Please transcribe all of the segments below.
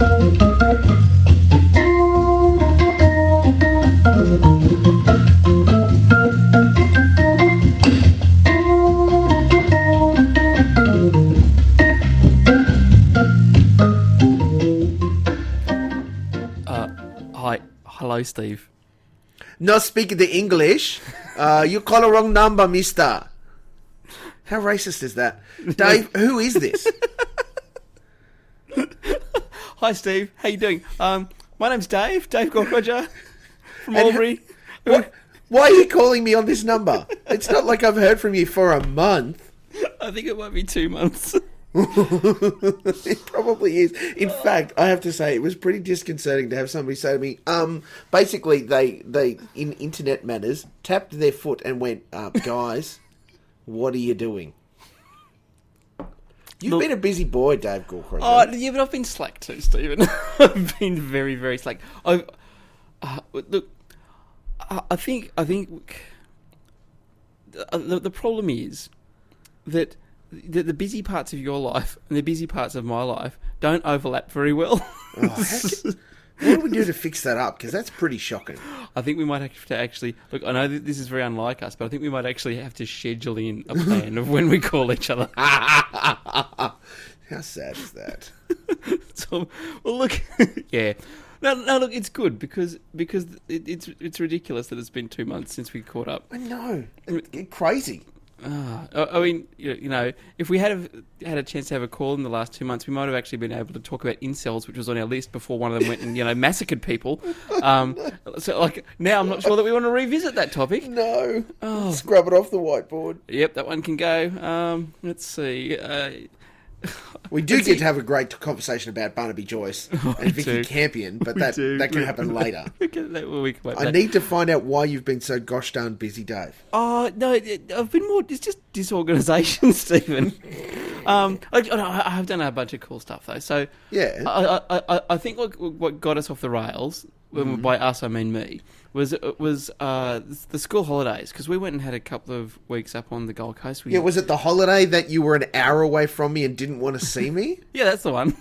Uh, hi, hello, Steve. Not speaking the English. Uh, you call a wrong number, mister. How racist is that? Dave, who is this? Hi, Steve. How you doing? Um, my name's Dave. Dave Gorkroger from And Albury. What? Why are you calling me on this number? It's not like I've heard from you for a month. I think it might be two months. it probably is. In fact, I have to say it was pretty disconcerting to have somebody say to me, um, basically they they in internet matters tapped their foot and went, uh, guys, what are you doing? You've Look- been a busy boy, Dave Gorkroger. Oh, yeah, but I've been slack too, Stephen. I've been very, very slack. I uh, look. I think. I think. uh, The, the problem is that the, the busy parts of your life and the busy parts of my life don't overlap very well. Oh, what do we do to fix that up? Because that's pretty shocking. I think we might have to actually look. I know that this is very unlike us, but I think we might actually have to schedule in a plan of when we call each other. How sad is that? So, well, look, yeah. No, no, look, it's good because because it, it's it's ridiculous that it's been two months since we caught up. I know. It- crazy. Ah, I, mean, you you know, if we had a, had a chance to have a call in the last two months, we might have actually been able to talk about incels, which was on our list before one of them went and you know massacred people. Um, so, like now, I'm not sure that we want to revisit that topic. No. Oh. Scrub it off the whiteboard. Yep, that one can go. Um, let's see. Uh, We do get to have a great conversation about Barnaby Joyce and Vikki. Campion, but that do. that can happen later. okay, that, well, we can wait for I need to find out why you've been so gosh darn busy, Dave. Oh no, I've been more. It's just disorganisation, Stephen. um, I, I have done a bunch of cool stuff though. So Yeah. I, I, I, I think what what got us off the rails, when by us I mean me, was was uh, the school holidays because we went and had a couple of weeks up on the Gold Coast. We, Yeah, was it the holiday that you were an hour away from me and didn't want to see me? yeah, that's the one.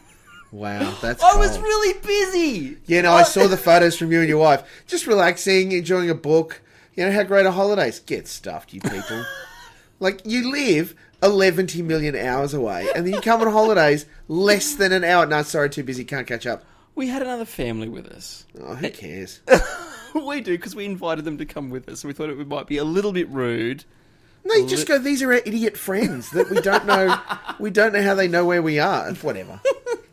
Wow, that's I was really busy. Yeah, no, I saw the photos from you and your wife. Just relaxing, enjoying a book. You know, how great are holidays? Get stuffed, you people. like, you live 11 million hours away, and then you come on holidays less than an hour. No, sorry, too busy, can't catch up. We had another family with us. Oh, who cares? we do because we invited them to come with us. We thought it might be a little bit rude. No, you just go, these are our idiot friends that we don't know. we don't know how they know where we are. Whatever.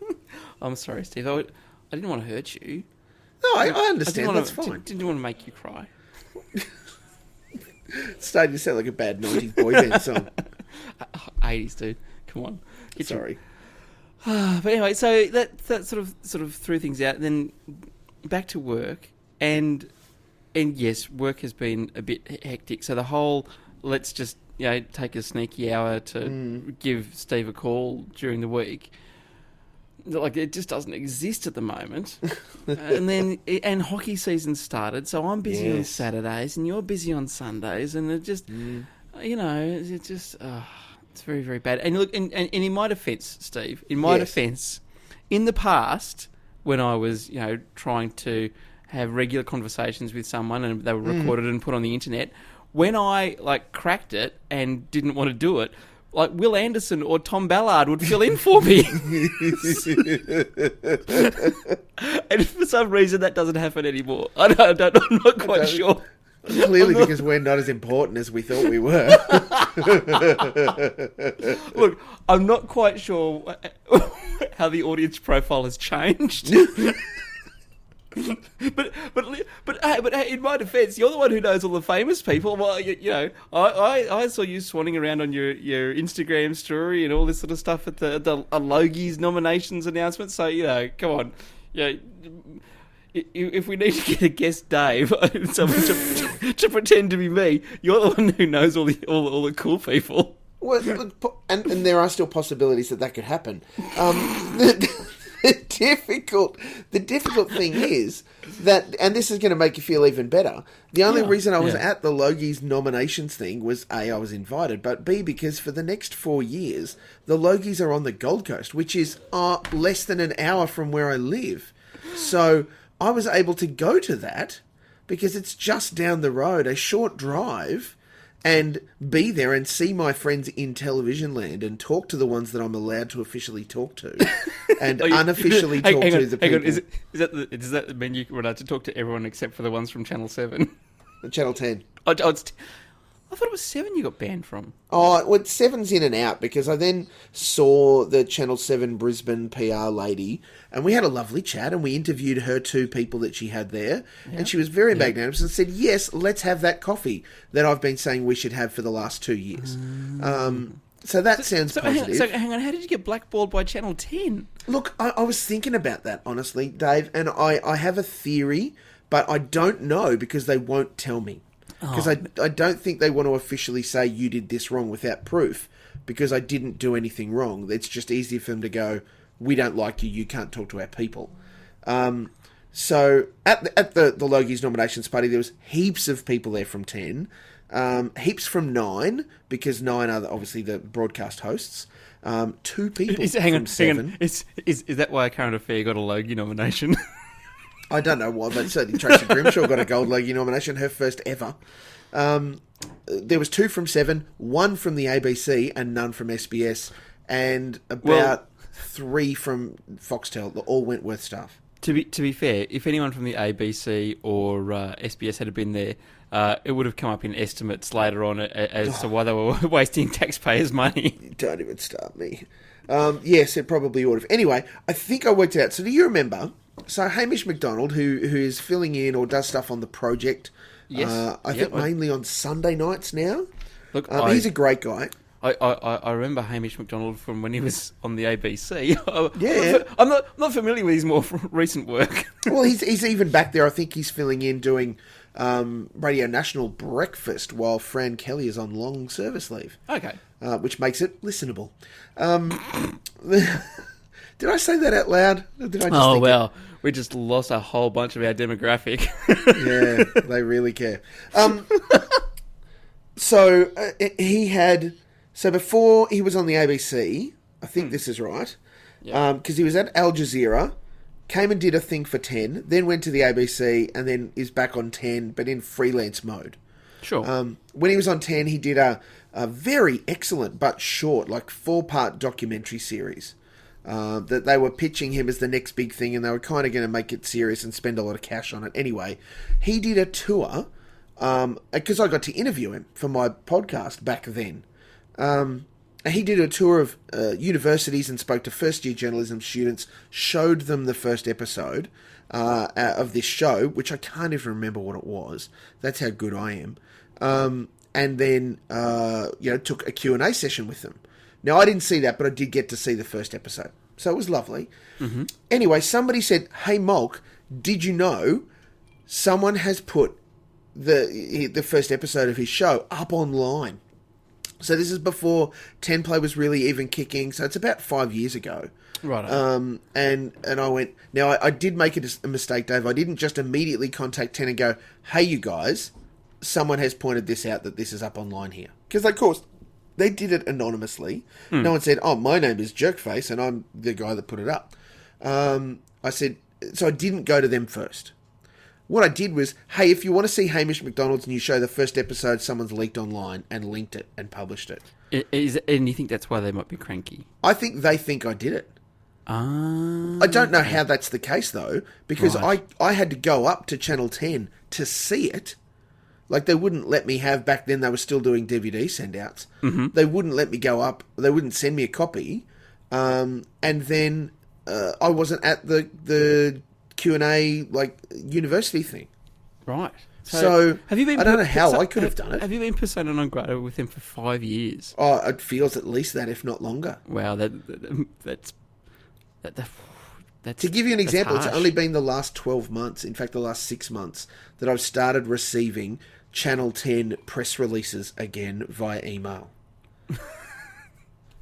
I'm sorry, Steve. I, would- I didn't want to hurt you. No, I, I I didn't understand. That's to, fine. Didn't, didn't want to make you cry. It's starting to sound like a bad 90s boy band song. 80s, dude. Come on. Get your- Sorry. But anyway, so that that sort of sort of threw things out. Then back to work, and and yes, work has been a bit hectic. So the whole let's just you know take a sneaky hour to give Steve a call during the week. Like it just doesn't exist at the moment, and then and hockey season started, so I'm busy on Saturdays, and you're busy on Sundays, and it just, you know, it just, uh, it's very very bad. And look, and, and, and in my defence, Steve, in my Yes. defence, in the past when I was, you know, trying to have regular conversations with someone and they were mm. recorded and put on the internet, when I like cracked it and didn't want to do it. Like Wil Anderson or Tom Ballard would fill in for me, and for some reason that doesn't happen anymore. I don't, I don't I'm not quite sure. Clearly, because we're not as important as we thought we were. Look, I'm not quite sure how the audience profile has changed. but but but hey, but hey, in my defence, you're the one who knows all the famous people. Well, you, you know, I, I, I saw you swanning around on your, your Instagram story and all this sort of stuff at the at the a Logies nominations announcement. So you know, come on, yeah. If we need to get a guest, Dave, someone to, to pretend to be me, you're the one who knows all the all, all the cool people. Well, and, and there are still possibilities that that could happen. Um, difficult the difficult thing is that and this is going to make you feel even better the only Yeah, reason i was yeah. at the logies nominations thing was a i was invited but b because for the next four years the logies are on the gold coast which is uh, less than an hour from where i live so i was able to go to that because it's just down the road a short drive and be there and see my friends in television land and talk to the ones that I'm allowed to officially talk to and Oh, you- unofficially hang, talk hang to on, the hang people. on. Is, it, is that the, does that mean you're allowed to talk to everyone except for the ones from Channel Seven? Channel 10. Oh, oh, it's, I thought it was Seven. You got banned from. Oh, well, seven's in and out because I then saw the Channel 7 Brisbane PR lady and we had a lovely chat and we interviewed her two people that she had there and she was very magnanimous and said, yes, let's have that coffee that I've been saying we should have for the last two years. Um, so that sounds So hang, positive. so hang on. How did you get blackballed by Channel Ten? Look, I, I was thinking about that, honestly, Dave, and I, I have a theory, but I don't know because they won't tell me. Because I, I don't think they want to officially say you did this wrong without proof, because I didn't do anything wrong. It's just easier for them to go, we don't like you, you can't talk to our people. Um, so at the, at the, the Logies nominations party, there was heaps of people there from 10, um, heaps from 9, because 9 are the- obviously the broadcast hosts. Um, two people Is, hang from on, 7. hang on. Is, is is that why Current Affair got a Logie nomination? I don't know why, but certainly Tracy Grimshaw got a Gold Logie nomination, her first ever. Um, there was two from Seven, one from the ABC, and none from SBS, and about Well- three from Foxtel. The all Wentworth staff. to be to be fair, if anyone from the ABC or uh, SBS had been there, uh, it would have come up in estimates later on a- as to why they were wasting taxpayers' money. Don't even start me. Um, yes, it probably would have. Anyway, I think I worked it out. So do you remember? So Hamish Macdonald, who who is filling in or does stuff on the project, Yes. uh, I Yep, think I- mainly on Sunday nights now. Look, Um, I, he's a great guy. I, I, I- I remember Hamish Macdonald from when he was on the ABC. Yeah. I'm not, I'm not familiar with his more recent work. well, he's he's even back there. I think he's filling in doing um, Radio National breakfast while Fran Kelly is on long service leave, okay. uh, which makes it listenable. Um, did I say that out loud? Or did I just Oh think it? We just lost a whole bunch of our demographic. yeah, they really care. Um, so uh, he had so before he was on the ABC. I think this is right Yeah. because he was at Al Jazeera, came and did a thing for ten, then went to the ABC, and then is back on ten, but in freelance mode. sure. Um, when he was on 10, he did a, a very excellent but short, like four part documentary series. Uh, that they were pitching him as the next big thing and they were kind of going to make it serious and spend a lot of cash on it. Anyway, he did a tour because I got to interview him for my podcast back then. Um, he did a tour of uh, universities and spoke to first year journalism students, showed them the first episode uh, of this show, which I can't even remember what it was. That's how good I am. Um, and then, uh, you know, took a Q&A session with them. Now, I didn't see that, but I did get to see the first episode. So it was lovely. Anyway, somebody said, Hey, Molk, did you know someone has put the the first episode of his show up online? So this is before Ten Play was really even kicking. So it's about five years ago. right. Um, and and I went. Now I, I did make a, a mistake, Dave. I didn't just immediately contact Ten and go, "Hey, you guys, someone has pointed this out that this is up online here." Because of course they did it anonymously. No one said, "Oh, my name is Jerkface, and I'm the guy that put it up." Um, I said, so I didn't go to them first. What I did was, hey, if you want to see Hamish Macdonald's new show, the first episode someone's leaked online and linked it and published it. Is, and you think that's why they might be cranky? I think they think I did it. Ah. I don't know how that's the case though, because Right. I I had to go up to Channel Ten to see it. Like they wouldn't let me have back then. They were still doing DVD send outs. Mm-hmm. They wouldn't let me go up. They wouldn't send me a copy. Um, and then uh, I wasn't at the the Q and A like university thing. Right. So, have you been? I don't know how so- I could have done it. Have you been persona non grata with him for five years? Oh, it feels at least that, if not longer. Wow, that, that that's that, that that's To give you an example, it's only been the last 12 months, in fact, the last six months, that I've started receiving Channel 10 press releases again via email.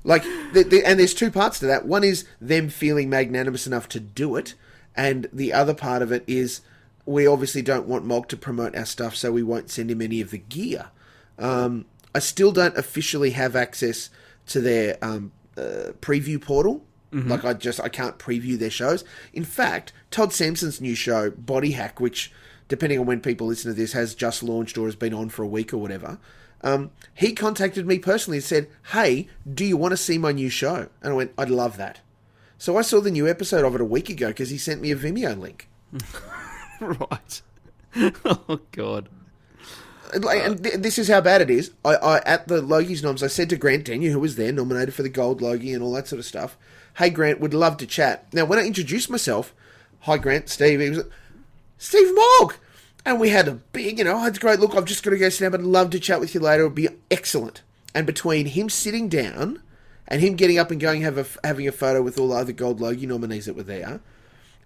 Like, the, the, and there's two parts to that. One is them feeling magnanimous enough to do it, and the other part of it is we obviously don't want Molk to promote our stuff, so we won't send him any of the gear. Um, I still don't officially have access to their um, uh, preview portal. Like I just I can't preview their shows. In fact, Todd Sampson's new show, Body Hack, which depending on when people listen to this has just launched or has been on for a week or whatever. Um, he contacted me personally and said, "Hey, do you want to see my new show?" And I went, "I'd love that." So I saw the new episode of it a week ago because he sent me a Vimeo link. right. oh God. And, like, and th- this is how bad it is. I, I at the Logie's noms, I said to Grant Denyer, who was there, nominated for the Gold Logie and all that sort of stuff. Hey, Grant, would love to chat. Now, when I introduced myself, hi Grant, Steve, he was Steve Molk, and we had a big, you know, it's great. Look, I've just got to go sit down, but I'd love to chat with you later. It would be excellent. And between him sitting down and him getting up and going have a, having a photo with all the other Gold Logie nominees that were there,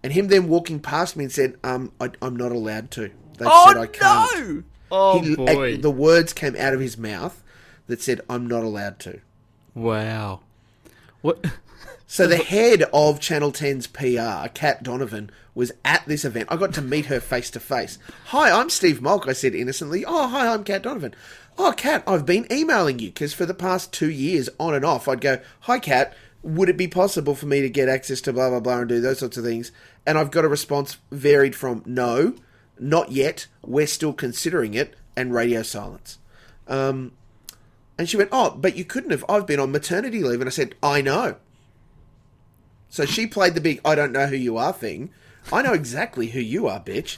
and him then walking past me and said, um, I, I'm not allowed to. They Oh said I can't. no! Oh He- boy! the words came out of his mouth that said, "I'm not allowed to." wow. What? So the head of Channel 10's PR, Kat Donovan, was at this event. I got to meet her face to face. Hi, I'm Steve Molk. I said innocently. Oh, hi, I'm Kat Donovan. Oh, Kat, I've been emailing you because for the past two years, on and off, I'd go, "Hi, Kat." Would it be possible for me to get access to blah blah blah and do those sorts of things? And I've got a response varied from no, not yet, we're still considering it, and radio silence. Um, and she went, Oh, but you couldn't have. I've been on maternity leave. And I said, I know. So she played the big I don't know who you are thing. I know exactly who you are, bitch.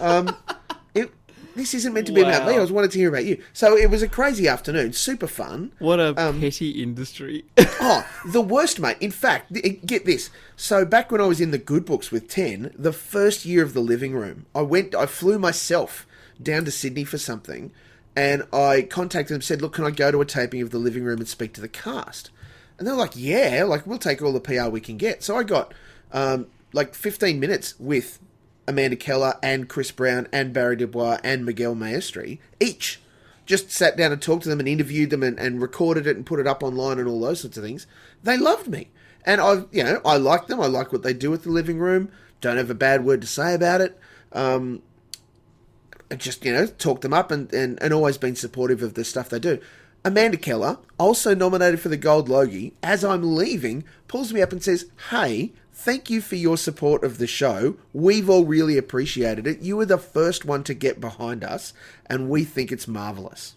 Um, it, this isn't meant to be about me. I Wow. was wanted to hear about you. So it was a crazy afternoon, super fun. What a Um, petty industry. Oh, the worst, mate. In fact, th- get this. So back when I was in the good books with 10, the first year of the living room, I went, I flew myself down to Sydney for something, and I contacted them, said, look, can I go to a taping of the living room and speak to the cast? And they're like, yeah, like we'll take all the PR we can get. So I got um, like 15 minutes with Amanda Keller and Chris Brown and Barry Du Bois and Miguel Maestre each just sat down and talked to them and interviewed them and, and recorded it and put it up online and all those sorts of things. They loved me. And I, you know, I like them. I like what they do with the living room. Don't have a bad word to say about it. Um, just, you know, talk them up and, and, and always been supportive of the stuff they do. Amanda Keller, also nominated for the Gold Logie, as I'm leaving, pulls me up and says, Hey, thank you for your support of the show. We've all really appreciated it. You were the first one to get behind us, and we think it's marvellous.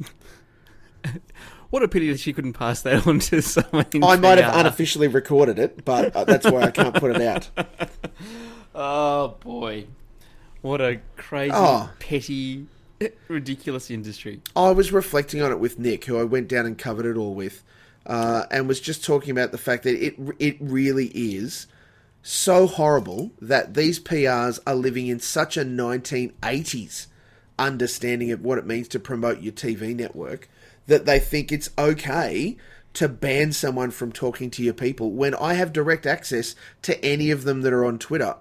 what a pity that she couldn't pass that on to someone. I might have unofficially recorded it, but uh, that's why I can't put it out. Oh boy, what a crazy, Oh. petty, ridiculous industry. I was reflecting on it with Nick, who I went down and covered it all with, uh, and was just talking about the fact that it it really is so horrible that these PRs are living in such a 1980s understanding of what it means to promote your TV network that they think it's okay to ban someone from talking to your people when I have direct access to any of them that are on Twitter.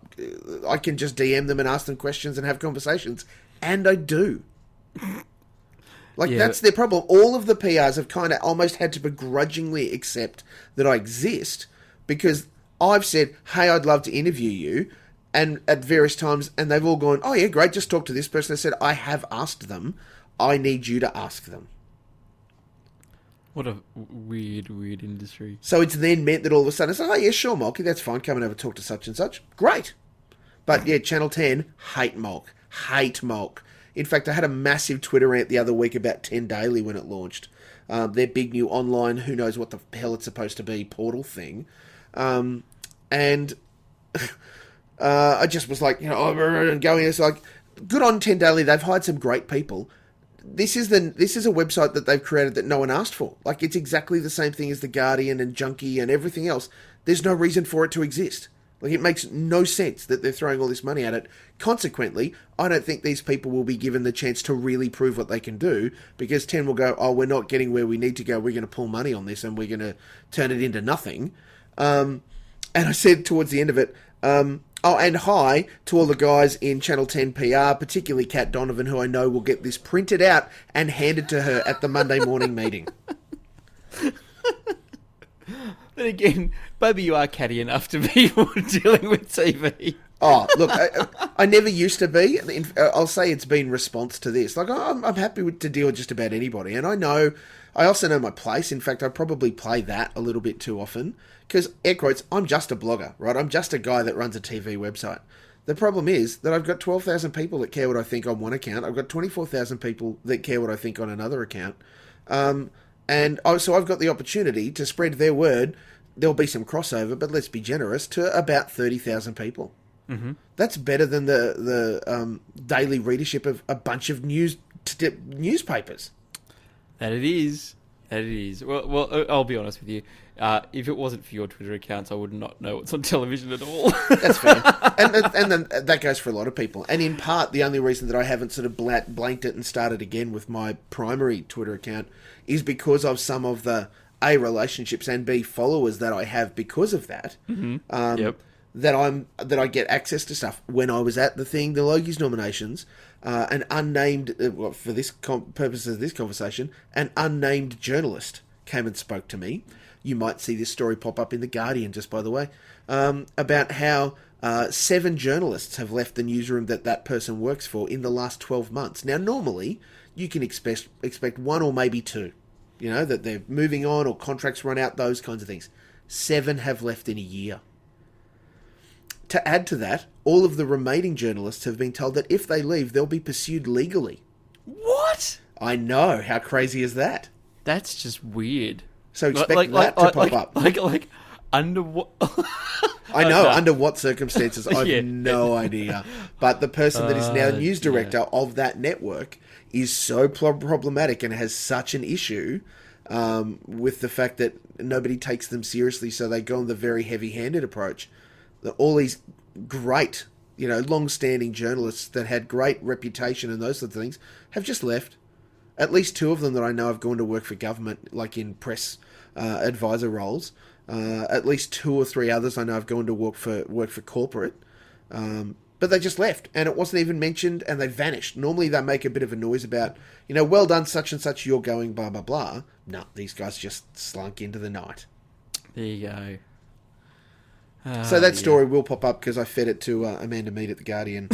I can just DM them and ask them questions and have conversations, and I do. Like Yeah. that's their problem. All of the PRs have kind of almost had to begrudgingly accept that I exist because I've said, "Hey, I'd love to interview you," and at various times, and they've all gone, "Oh yeah, great, just talk to this person." I said, "I have asked them. I need you to ask them." What a weird, weird industry. So it's then meant that all of a sudden it's like, "Oh yeah, sure, Molky, that's fine. Come and have a talk to such and such. Great." But yeah, Channel Ten hate Molk, hate Molk. In fact, I had a massive Twitter rant the other week about Ten Daily when it launched. Um, their big new online, who knows what the hell it's supposed to be, portal thing. Um, and uh, I just was like, you know, oh, and going, it's like, good on Ten Daily. They've hired some great people. This is the this is a website that they've created that no one asked for. Like it's exactly the same thing as the Guardian and Junkee and everything else. There's no reason for it to exist. Like it makes no sense that they're throwing all this money at it. Consequently, I don't think these people will be given the chance to really prove what they can do because Ten will go, "Oh, we're not getting where we need to go. We're going to pull money on this and we're going to turn it into nothing." Um, and I said towards the end of it, um, oh, and hi to all the guys in Channel 10 PR, particularly Kat Donovan, who I know will get this printed out and handed to her at the Monday morning meeting. then again, maybe you are catty enough to be dealing with TV. Oh, look, I, I never used to be. Uh, I'll say it's been response to this. Like, I'm, I'm happy with, to deal with just about anybody. And I know, I also know my place. In fact, I probably play that a little bit too often. Because, air quotes, I'm just a blogger, right? I'm just a guy that runs a TV website. The problem is that I've got 12,000 people that care what I think on one account. I've got 24,000 people that care what I think on another account. Um, and I, so I've got the opportunity to spread their word. There'll be some crossover, but let's be generous, to about 30,000 people. Mm-hmm. That's better than the the um, daily readership of a bunch of news t- newspapers. That it is. That it is. Well, well, I'll be honest with you. Uh, if it wasn't for your Twitter accounts, I would not know what's on television at all. That's fair, and and then that goes for a lot of people. And in part, the only reason that I haven't sort of blanked it and started again with my primary Twitter account is because of some of the a relationships and b followers that I have because of that. Mm-hmm. Um, Yep. That I'm that I get access to stuff when I was at the thing, the Logies nominations. Uh, an unnamed, uh, well, for this com- purposes of this conversation, an unnamed journalist came and spoke to me. You might see this story pop up in the Guardian, just by the way, um, about how uh, seven journalists have left the newsroom that that person works for in the last twelve months. Now, normally you can expect expect one or maybe two, you know, that they're moving on or contracts run out, those kinds of things. Seven have left in a year. To add to that, all of the remaining journalists have been told that if they leave, they'll be pursued legally. what? I know. How crazy is that? That's just weird. So expect that to pop like, up. Like, like, under what? I know no. under what circumstances. I've Yeah. no idea. But the person that is now Uh, news director of that network is so pro- problematic and has such an issue um, with the fact that nobody takes them seriously, so they go on the very heavy-handed approach. That all these great, you know, long-standing journalists that had great reputation and those sorts of things have just left. At least two of them that I know have gone to work for government, like in press uh, advisor roles. Uh, at least two or three others I know have gone to work for work for corporate, um, but they just left, and it wasn't even mentioned, and they vanished. Normally they make a bit of a noise about, you know, well done, such and such, you're going, blah blah blah. No, these guys just slunk into the night. There you go. So Ah, that yeah. story will pop up because I fed it to uh, Amanda Meade at the Guardian.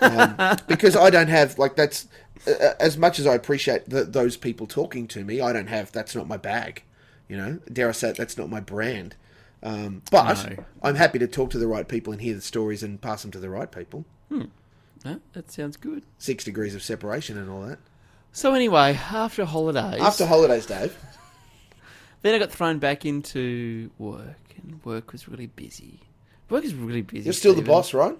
um, because I don't have like that's uh, as much as I appreciate th those people talking to me. I don't have that's not my bag. You know, dare I say it, that's not my brand. Um, but No. I'm happy to talk to the right people and hear the stories and pass them to the right people. No, that sounds good. Six degrees of separation and all that. So anyway, after holidays, After holidays, Dave. then I got thrown back into work, and work was really busy. Work is really busy. You're still the boss, right?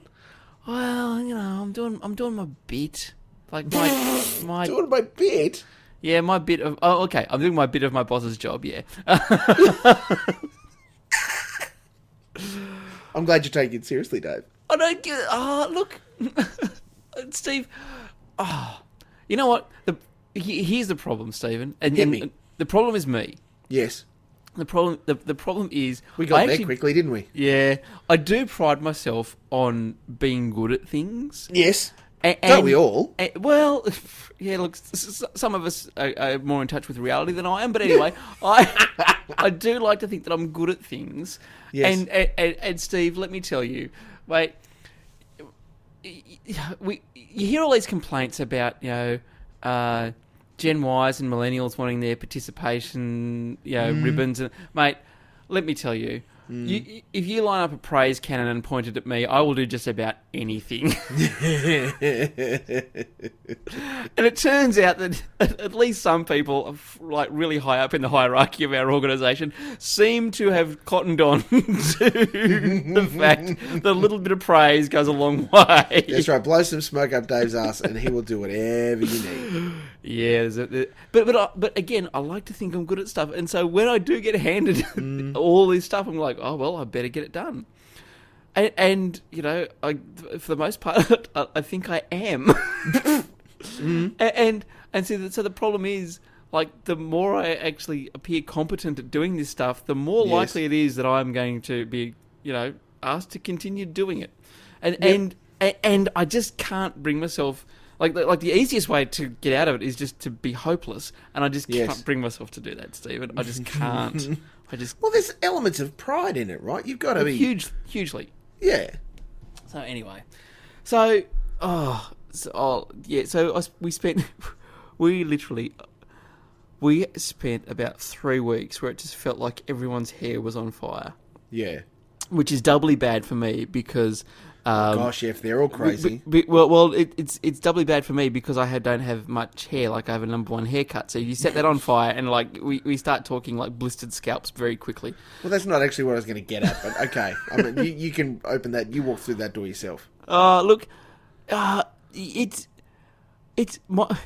Well, you know, I'm doing, I'm doing my bit. Like my, my, Doing my bit. yeah, my bit of. Oh, okay, I'm doing my bit of my boss's job. Yeah. I'm glad you're taking it seriously, Dave. I don't get. Oh, look, Steve. Oh, you know what? The here's the problem, Stephen. And, Hit and- the problem is me. Yes, The problem. The, the problem is we got I there actually- quickly, didn't we? Yeah, I do pride myself on being good at things. Yes. A- Don't and- we all? a- well, yeah. Look, some of us are, are more in touch with reality than I am, but anyway, I I do like to think that I'm good at things. Yes. And, and and and Steve, let me tell you, wait. We you hear all these complaints about you know uh, Gen Ys and millennials wanting their participation you know Mm. ribbons and mate. Let me tell you, you, if you line up a praise cannon and point it at me, I will do just about anything. And it turns out that at least some people, like really high up in the hierarchy of our organisation, seem to have cottoned on to the fact that a little bit of praise goes a long way. That's right. Blow some smoke up Dave's ass, and he will do whatever you need. Yeah, there's a, but but I, but again, I like to think I'm good at stuff, and so when I do get handed Mm. all this stuff, I'm like, oh well, I better get it done. And, and you know, I, for the most part, I, I think I am. Mm. A- and and so the, so the problem is like the more I actually appear competent at doing this stuff, the more Yes. likely it is that I'm going to be you know asked to continue doing it, and Yep. and and I just can't bring myself. Like the, like the easiest way to get out of it is just to be hopeless, and I just Yes. can't bring myself to do that, Stephen. I just can't. I just Well, there's elements of pride in it, right? You've got to be. huge, hugely. Yeah. So anyway, so oh, so, oh yeah. So I, we spent, we literally, we spent about three weeks where it just felt like everyone's hair was on fire, Yeah. which is doubly bad for me because. Um, Gosh, if they're all crazy. b- b- well, well, it, it's it's doubly bad for me because I don't have much hair. Like I have a number one haircut, so you set that on fire, and like we, we start talking like blistered scalps very quickly. Well, that's not actually what I was going to get at, but okay. I mean, you, you can open that. You walk through that door yourself. Uh, look, uh, it's it's my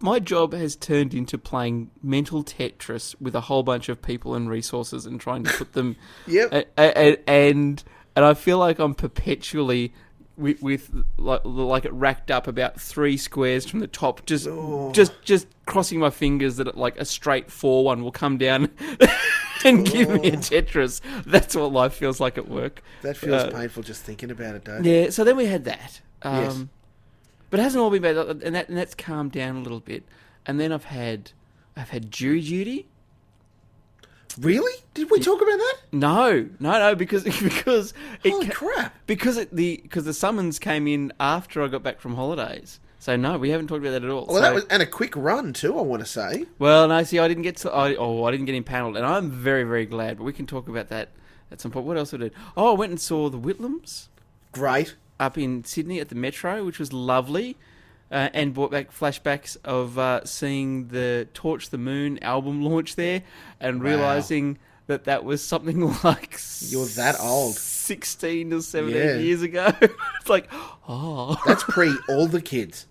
my job has turned into playing mental Tetris with a whole bunch of people and resources and trying to put them. Yep. a- a- a- and and I feel like I'm perpetually. With, with like like it racked up about three squares from the top, just just just crossing my fingers that like a straight four one will come down and give me a. Tetris. That's what life feels like at work. That feels Uh, painful just thinking about it, Dave. Yeah, so then we had that. Um, Yes. But it hasn't all been bad, and that and that's calmed down a little bit. And then I've had, I've had jury duty. Really? Did we talk about that? No, no, no, because because it Holy ca- crap. because it, the because the summons came in after I got back from holidays. So no, we haven't talked about that at all. Well, So- that was and a quick run too. I want to say. well, no, see, I didn't get to, I, oh, I didn't get impaneled, and I'm very, very glad. But we can talk about that at some point. What else I did? Oh, I went and saw the Whitlams. Great. up in Sydney at the Metro, which was lovely, uh, and brought back flashbacks of uh, seeing the Torch the Moon album launch there, and Wow. realizing that that was something like You're that old. sixteen or seventeen Yeah. years ago. it's like, oh, That's pre all the kids.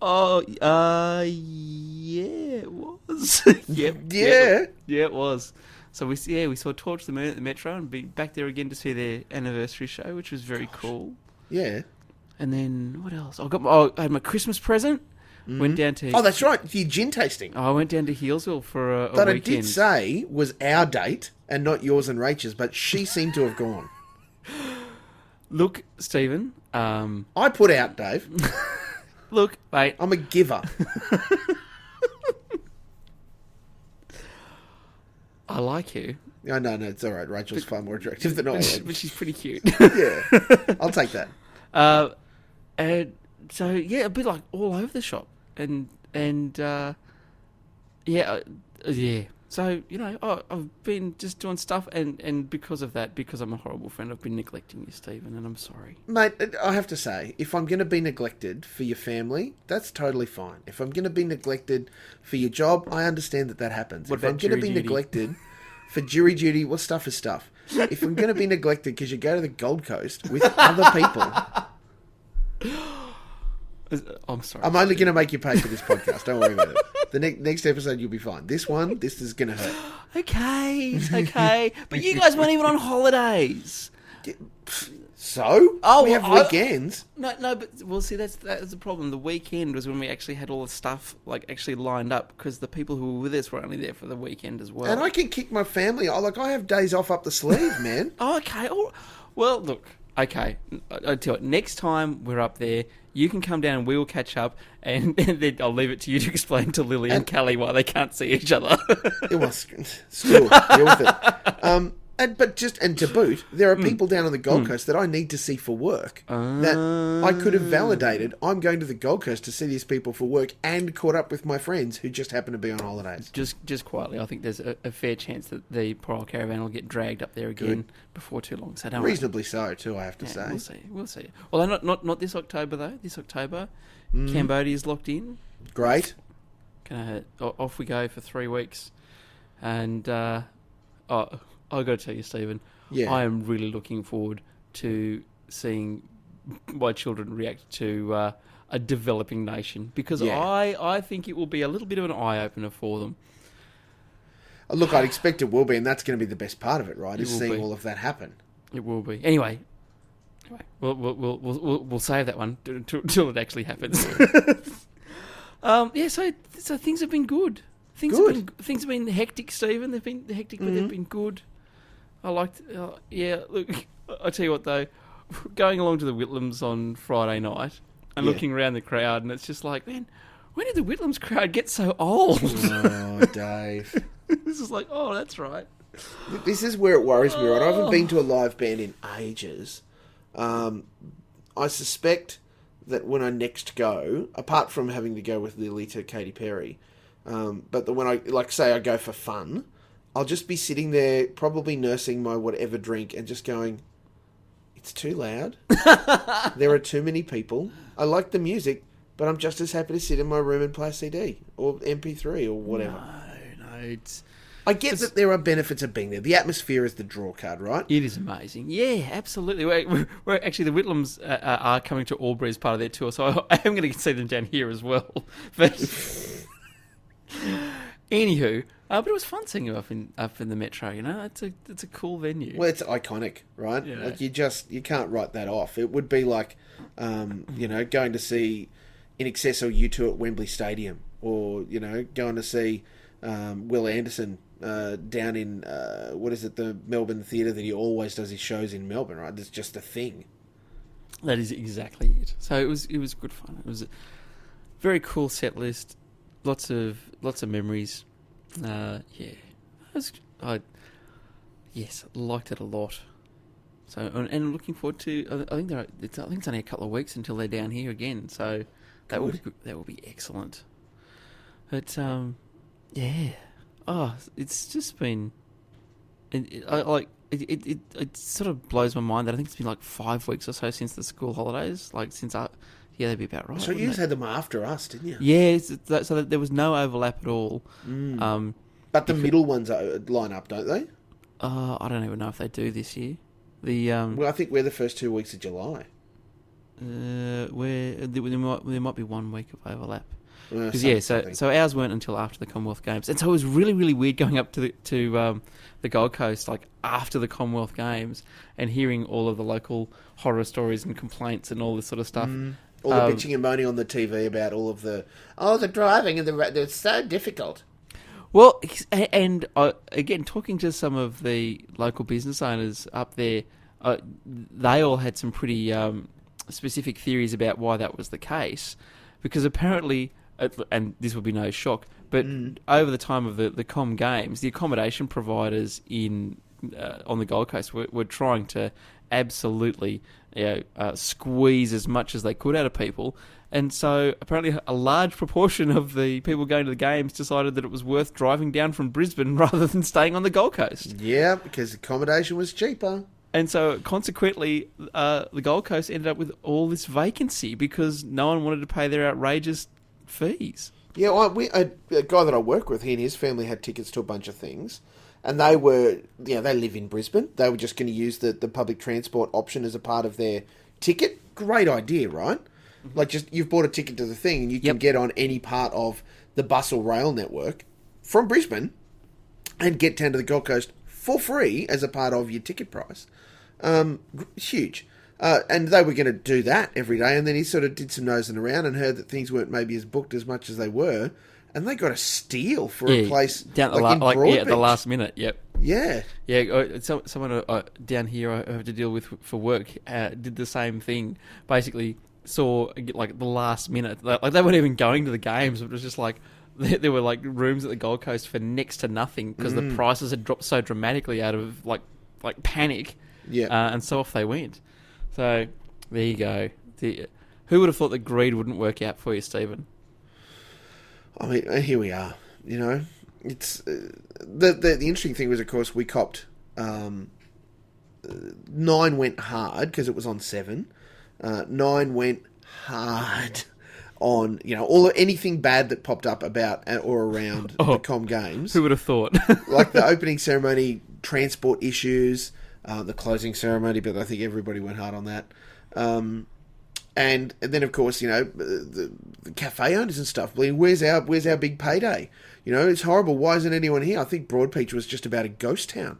oh, uh, yeah, it was. yep, Yeah. yeah, it was. So we yeah we saw Torch the Moon at the Metro and be back there again to see their anniversary show, which was very cool. Yeah. And then what else? I got my, oh, I had my Christmas present. Went down to Oh, that's right. The gin tasting. oh, I went down to Healesville for a, a that I weekend. did say was our date and not yours and Rachel's, but she seemed to have gone. Look, Stephen. Um, I put out, Dave. look, mate. I'm a giver. I like you, No, no, no, it's all right. Rachel's far more attractive than I am. but she's pretty cute. Yeah, I'll take that. uh, and so yeah, a bit like all over the shop, and and uh, yeah, uh, yeah. So you know, I, I've been just doing stuff, and and because of that, because I'm a horrible friend, I've been neglecting you, Stephen, and I'm sorry. Mate, I have to say, if I'm going to be neglected for your family, that's totally fine. If I'm going to be neglected for your job, I understand that that happens. What if I'm going to be duty? neglected for jury duty, well, stuff is stuff. If I'm going to be neglected because you go to the Gold Coast with other people, Oh, I'm sorry. I'm only going to make you pay for this podcast. Don't worry about it. The ne- next episode, you'll be fine. This one, this is going to hurt. Okay, okay. but you guys weren't even on holidays. So, Oh, we have I- weekends. No, no, but well, see, that's that's the problem. The weekend was when we actually had all the stuff like actually lined up because the people who were with us were only there for the weekend as well. And I can kick my family. I like. I have days off up the sleeve, man. Oh, okay. Oh, well, look. Okay, I, tell you, what, next time we're up there, you can come down and we will catch up, and, and then I'll leave it to you to explain to Lily and, And- Callie why they can't see each other. It was school. Deal with it. Um, and but just and to boot, there are people down on the Gold Coast that I need to see for work. that I could have validated. I'm going to the Gold Coast to see these people for work and caught up with my friends who just happen to be on holidays. just, just quietly, I think there's a, a fair chance that the poor old caravan will get dragged up there again Good. before too long. So don't worry. Reasonably so, too. I have to Yeah, say. we'll see. We'll see. Well, not not not this October though. This October, Mm. is locked in. Great. Gonna o- off we go for three weeks, and uh, oh, I got to tell you, Stephen, Yeah. I am really looking forward to seeing my children react to uh, a developing nation because Yeah. I I think it will be a little bit of an eye opener for them. Uh, Look, I'd expect it will be, and that's going to be the best part of it, right? It Is seeing be. all of that happen. It will be anyway. Anyway, we'll we'll we'll we'll, we'll, save that one until it actually happens. um, yeah, so so things have been good. Things Good. have been things have been hectic, Stephen. They've been hectic, but they've Mhm. been good. I liked. Uh, yeah, look, I tell you what though, going along to the Whitlams on Friday night, and Yeah. looking around the crowd, and it's just like, man, when did the Whitlams crowd get so old? Oh, Dave. this is like, oh, that's right. This is where it worries me, right? I haven't been to a live band in ages. Um, I suspect that when I next go, apart from having to go with Lily to Katy Perry, um, but the, when I, like, say I go for fun, I'll just be sitting there, probably nursing my whatever drink, and just going, it's too loud. there are too many people. I like the music, but I'm just as happy to sit in my room and play a CD or MP3 or whatever. No, no, it's I get that there are benefits of being there. The atmosphere is the draw card, right? it is amazing. Yeah, absolutely. We're, we're actually the Whitlams uh, uh, are coming to Albury as part of their tour, so I, I am going to see them down here as well. But anywho, uh, but it was fun seeing you up in up in the metro. You know, it's a it's a cool venue. Well, it's iconic, right? Yeah. Like you just you can't write that off. It would be like, um, you know, going to see INXS of U2 at Wembley Stadium, or you know, going to see um, Wil Anderson uh, down in uh, what is it, the Melbourne Theatre that he always does his shows in Melbourne, right? It's just a thing. That is exactly it. So it was it was good fun. It was a very cool set list. Lots of lots of memories. Uh, yeah, it was, I yes liked it a lot. So and, and looking forward to. I I think there. Are, it's, I think it's only a couple of weeks until they're down here again. So that will be Good. good. that will be excellent. But um, yeah. Oh, it's just been. It, it, I, like it, it, it, it sort of blows my mind that I think it's been like five weeks or so since the school holidays. Like since I, yeah, that'd be about right. so you just it? had them after us, didn't you? yeah, so that there was no overlap at all. Mm. Um, But the middle ones are, line up, don't they? uh, I don't even know if they do this year. The um, Well, I think we're the first two weeks of July. uh, where there, might there might be one week of overlap. Because yeah, so so ours weren't until after the Commonwealth Games, and so it was really really weird going up to the to um, the Gold Coast like after the Commonwealth Games and hearing all of the local horror stories and complaints and all this sort of stuff. Mm. All the um, bitching and moaning on the TV about all of the oh the driving and the it's so difficult. Well, and uh, again, talking to some of the local business owners up there, uh, they all had some pretty um, specific theories about why that was the case. Because apparently, and this will be no shock, but over the time of the, the Com Games, the accommodation providers in uh, on the Gold Coast were, were trying to absolutely you know, uh, squeeze as much as they could out of people. And so apparently a large proportion of the people going to the games decided that it was worth driving down from Brisbane rather than staying on the Gold Coast. Yeah, because accommodation was cheaper. And so consequently, uh, the Gold Coast ended up with all this vacancy because no one wanted to pay their outrageous fees. Yeah, well, we, a, a guy that I work with, he and his family had tickets to a bunch of things, and they were, you know, they live in Brisbane. They were just going to use the, the public transport option as a part of their ticket. Great idea, right? Like, just you've bought a ticket to the thing, and you can Yep. get on any part of the bus or rail network from Brisbane and get down to the Gold Coast for free as a part of your ticket price. Um, huge. Uh, and they were going to do that every day, and then he sort of did some nosing around and heard that things weren't maybe as booked as much as they were, and they got a steal for a place down at like, the la- like yeah, at the last minute. Yep. Yeah, Yeah, uh, so, someone uh, uh, down here I have to deal with for work uh, did the same thing. Basically, saw uh, like the last minute, like they weren't even going to the games. It was just like there, there were like rooms at the Gold Coast for next to nothing because Mm. the prices had dropped so dramatically out of like like panic. Yeah. uh, and so off they went. So there you go. The, who would have thought that greed wouldn't work out for you, Stephen? I mean, uh, here we are. You know, it's uh, the, the the interesting thing was, of course, we copped um, uh, nine went hard because it was on seven. Uh, nine went hard on you know all anything bad that popped up about uh, or around Oh. the Com Games. Who would have thought? like the opening ceremony, transport issues, uh, the closing ceremony, but I think everybody went hard on that. Um, and, and then, of course, you know the, the cafe owners and stuff. Mean, where's our where's our big payday? You know, it's horrible. Why isn't anyone here? I think Broadbeach was just about a ghost town.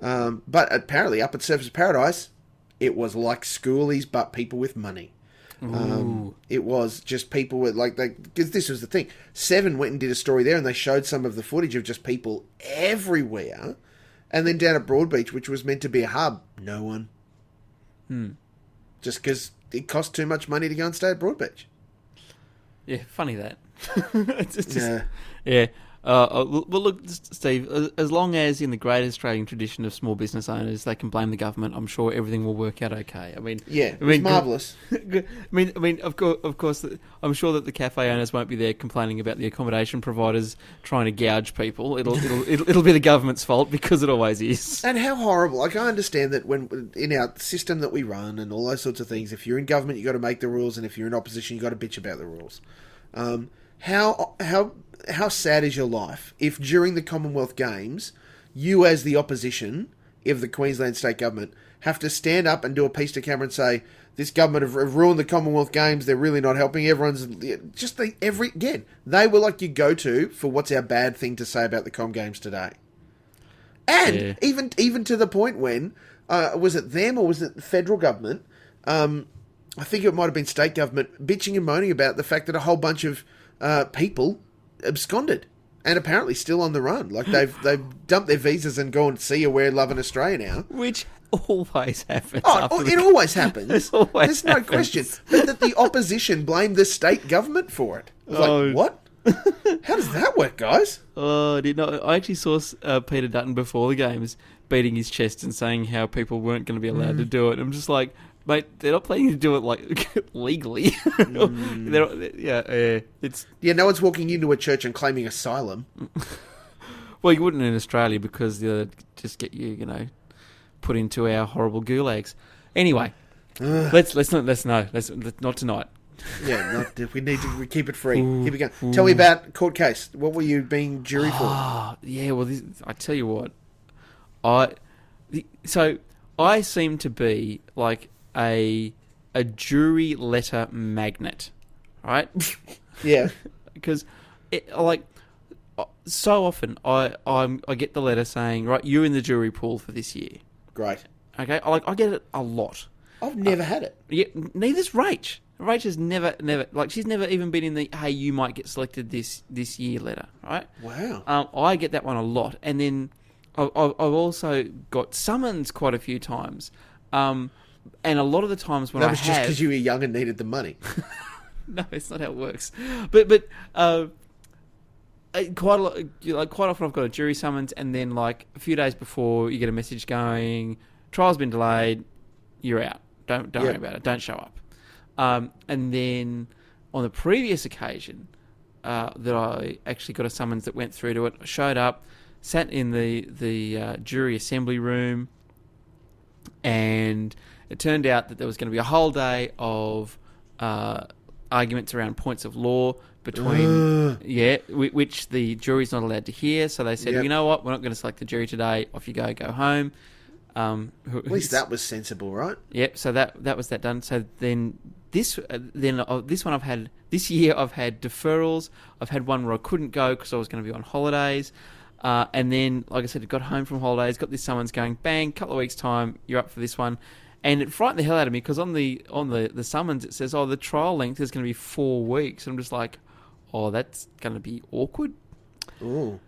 Um, but apparently, up at Surfers Paradise, it was like schoolies, but people with money. Um, it was just people with like they because this was the thing. Seven went and did a story there, and they showed some of the footage of just people everywhere. And then down at Broadbeach, which was meant to be a hub, no one. Hmm. just because it costs too much money to go and stay at Broadbeach. Yeah, funny that. it's just, Yeah. yeah. Uh, uh, well, look, Steve. as- long as in the great Australian tradition of small business owners, they can blame the government. I'm sure everything will work out okay. I mean, Yeah, I it's mean, marvellous. I mean, I mean, of course, of course, I'm sure that the cafe owners won't be there complaining about the accommodation providers trying to gouge people. It'll, it'll, it'll, it'll be the government's fault because it always is. And how horrible! Like I understand that when in our system that we run and all those sorts of things, if you're in government, you have got to make the rules, and if you're in opposition, you have got to bitch about the rules. Um, how how how sad is your life if during the Commonwealth Games, you as the opposition of the Queensland state government have to stand up and do a piece to camera and say this government have, have ruined the Commonwealth Games. They're really not helping. Everyone's just the every again. They were like your go to for what's our bad thing to say about the Com Games today. And Yeah. even even to the point when uh, was it them or was it the federal government? Um, I think it might have been state government bitching and moaning about the fact that a whole bunch of uh, people absconded and apparently still on the run. Like they've they've dumped their visas and gone see you where love in Australia now. Which always happens. Oh, oh, the- it always happens. Always There's no happens. question. But that the opposition blamed the state government for it. Oh. like, what? How does that work, guys? Oh, I did not. I actually saw uh, Peter Dutton before the games beating his chest and saying how people weren't going to be allowed to Mm. do it. I'm just like, mate, they're not planning to do it like legally. Mm. yeah, yeah, it's Yeah, no one's walking into a church and claiming asylum. well, you wouldn't in Australia because they'll just get you, you know, put into our horrible gulags. Anyway, let's let's not let's no let's, let's not tonight. Yeah, not, we need to keep it free. Keep it going. Tell me about court case. What were you being jury for? Ah, yeah. Well, this, I tell you what, I the, so I seem to be like a a jury letter magnet, right? Yeah, because like so often I I'm, I get the letter saying right you're in the jury pool for this year. great. Okay, I, like I get it a lot. I've never had it. Yeah, neither's Rach. Rach has never, never, like she's never even been in the "Hey, you might get selected this this year" letter, right? Wow. Um, I get that one a lot, and then I've I've also got summons quite a few times, um, and a lot of the times when that I was just because you were young and needed the money. no, it's not how it works. But but uh, quite a lot, like quite often I've got a jury summons, and then like a few days before you get a message going, trial's been delayed, you're out. Don't don't Yep. worry about it. Don't show up. Um, and then on the previous occasion uh, that I actually got a summons that went through to it, I showed up, sat in the the uh, jury assembly room, and it turned out that there was going to be a whole day of uh, arguments around points of law between yeah, which the jury's not allowed to hear. So they said, Yep. you know what, we're not going to select the jury today. Off you go, go home. Um, At least that was sensible, right? Yep. So that that was that done. So then this uh, then uh, this one I've had this year I've had deferrals. I've had one where I couldn't go because I was going to be on holidays. Uh, and then, like I said, I got home from holidays, got this summons going, bang, couple of weeks time, you're up for this one, and it frightened the hell out of me because on the on the, the summons it says, oh, the trial length is going to be four weeks. And I'm just like, oh, that's going to be awkward. Ooh.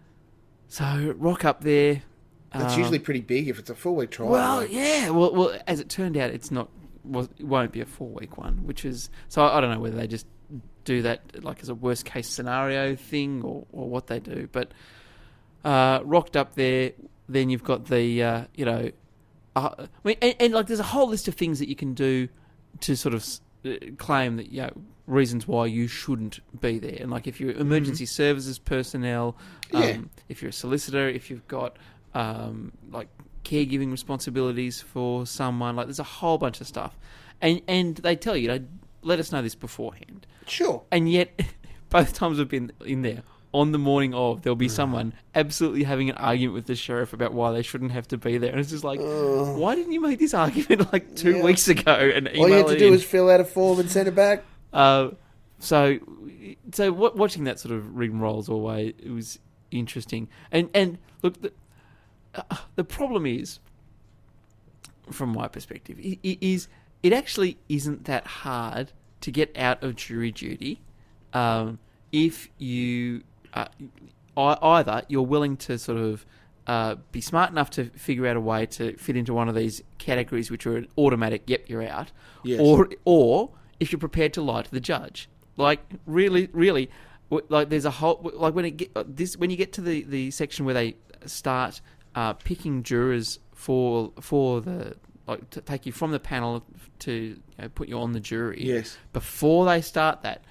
So rock up there. That's um, usually pretty big if it's a four week trial. well, like- yeah. Well, well, as it turned out, it's not. Was it won't be a four week one, which is so. I, I don't know whether they just do that like as a worst case scenario thing or, or what they do. But uh, rocked up there, then you've got the uh, you know, uh, I mean, and, and like there's a whole list of things that you can do to sort of uh, claim that you know reasons why you shouldn't be there. And like if you're emergency services personnel, um, Yeah. if you're a solicitor, if you've got um, like caregiving responsibilities for someone, like there's a whole bunch of stuff, and and they tell you, they let us know this beforehand, Sure. and yet both times we've been in there. On the morning of, there'll be Mm. someone absolutely having an argument with the sheriff about why they shouldn't have to be there, and it's just like, why didn't you make this argument like two Yeah. weeks ago and All you had to do in? was fill out a form and send it back. Uh, so, so wa- watching that sort of rigmarole's always it was interesting. And and look, the, uh, the problem is, from my perspective, is it actually isn't that hard to get out of jury duty um, if you uh, either you're willing to sort of uh, be smart enough to figure out a way to fit into one of these categories, which are an automatic. Yep, you're out. Yes. Or or if you're prepared to lie to the judge, like really, really, like there's a whole like when it get this when you get to the the section where they start uh, picking jurors for for the like to take you from the panel to you know, put you on the jury Yes. before they start that.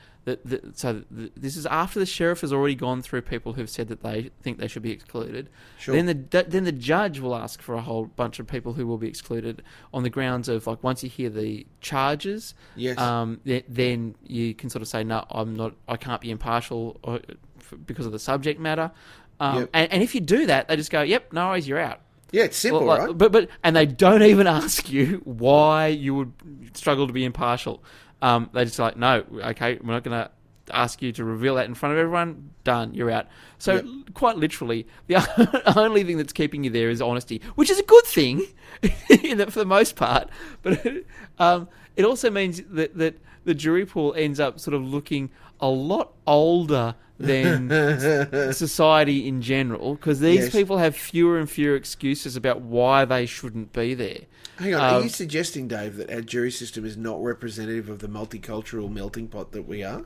The, the, so the, this is after the sheriff has already gone through people who've said that they think they should be excluded. Sure. Then the then the judge will ask for a whole bunch of people who will be excluded on the grounds of like once you hear the charges, Yes. um, th- then you can sort of say no, I'm not, I can't be impartial or, f- because of the subject matter. Um, Yep. and, and if you do that, they just go, "Yep, no worries, you're out." yeah, it's simple, Like, right? But but and they don't even ask you why you would struggle to be impartial. Um, they just like, no, okay, we're not going to ask you to reveal that in front of everyone. Done, you're out. So Yep. quite literally, the only thing that's keeping you there is honesty, which is a good thing in for the most part. But um, it also means that that the jury pool ends up sort of looking a lot older than society in general because these Yes. people have fewer and fewer excuses about why they shouldn't be there. Hang on, are Um, you suggesting, Dave, that our jury system is not representative of the multicultural melting pot that we are?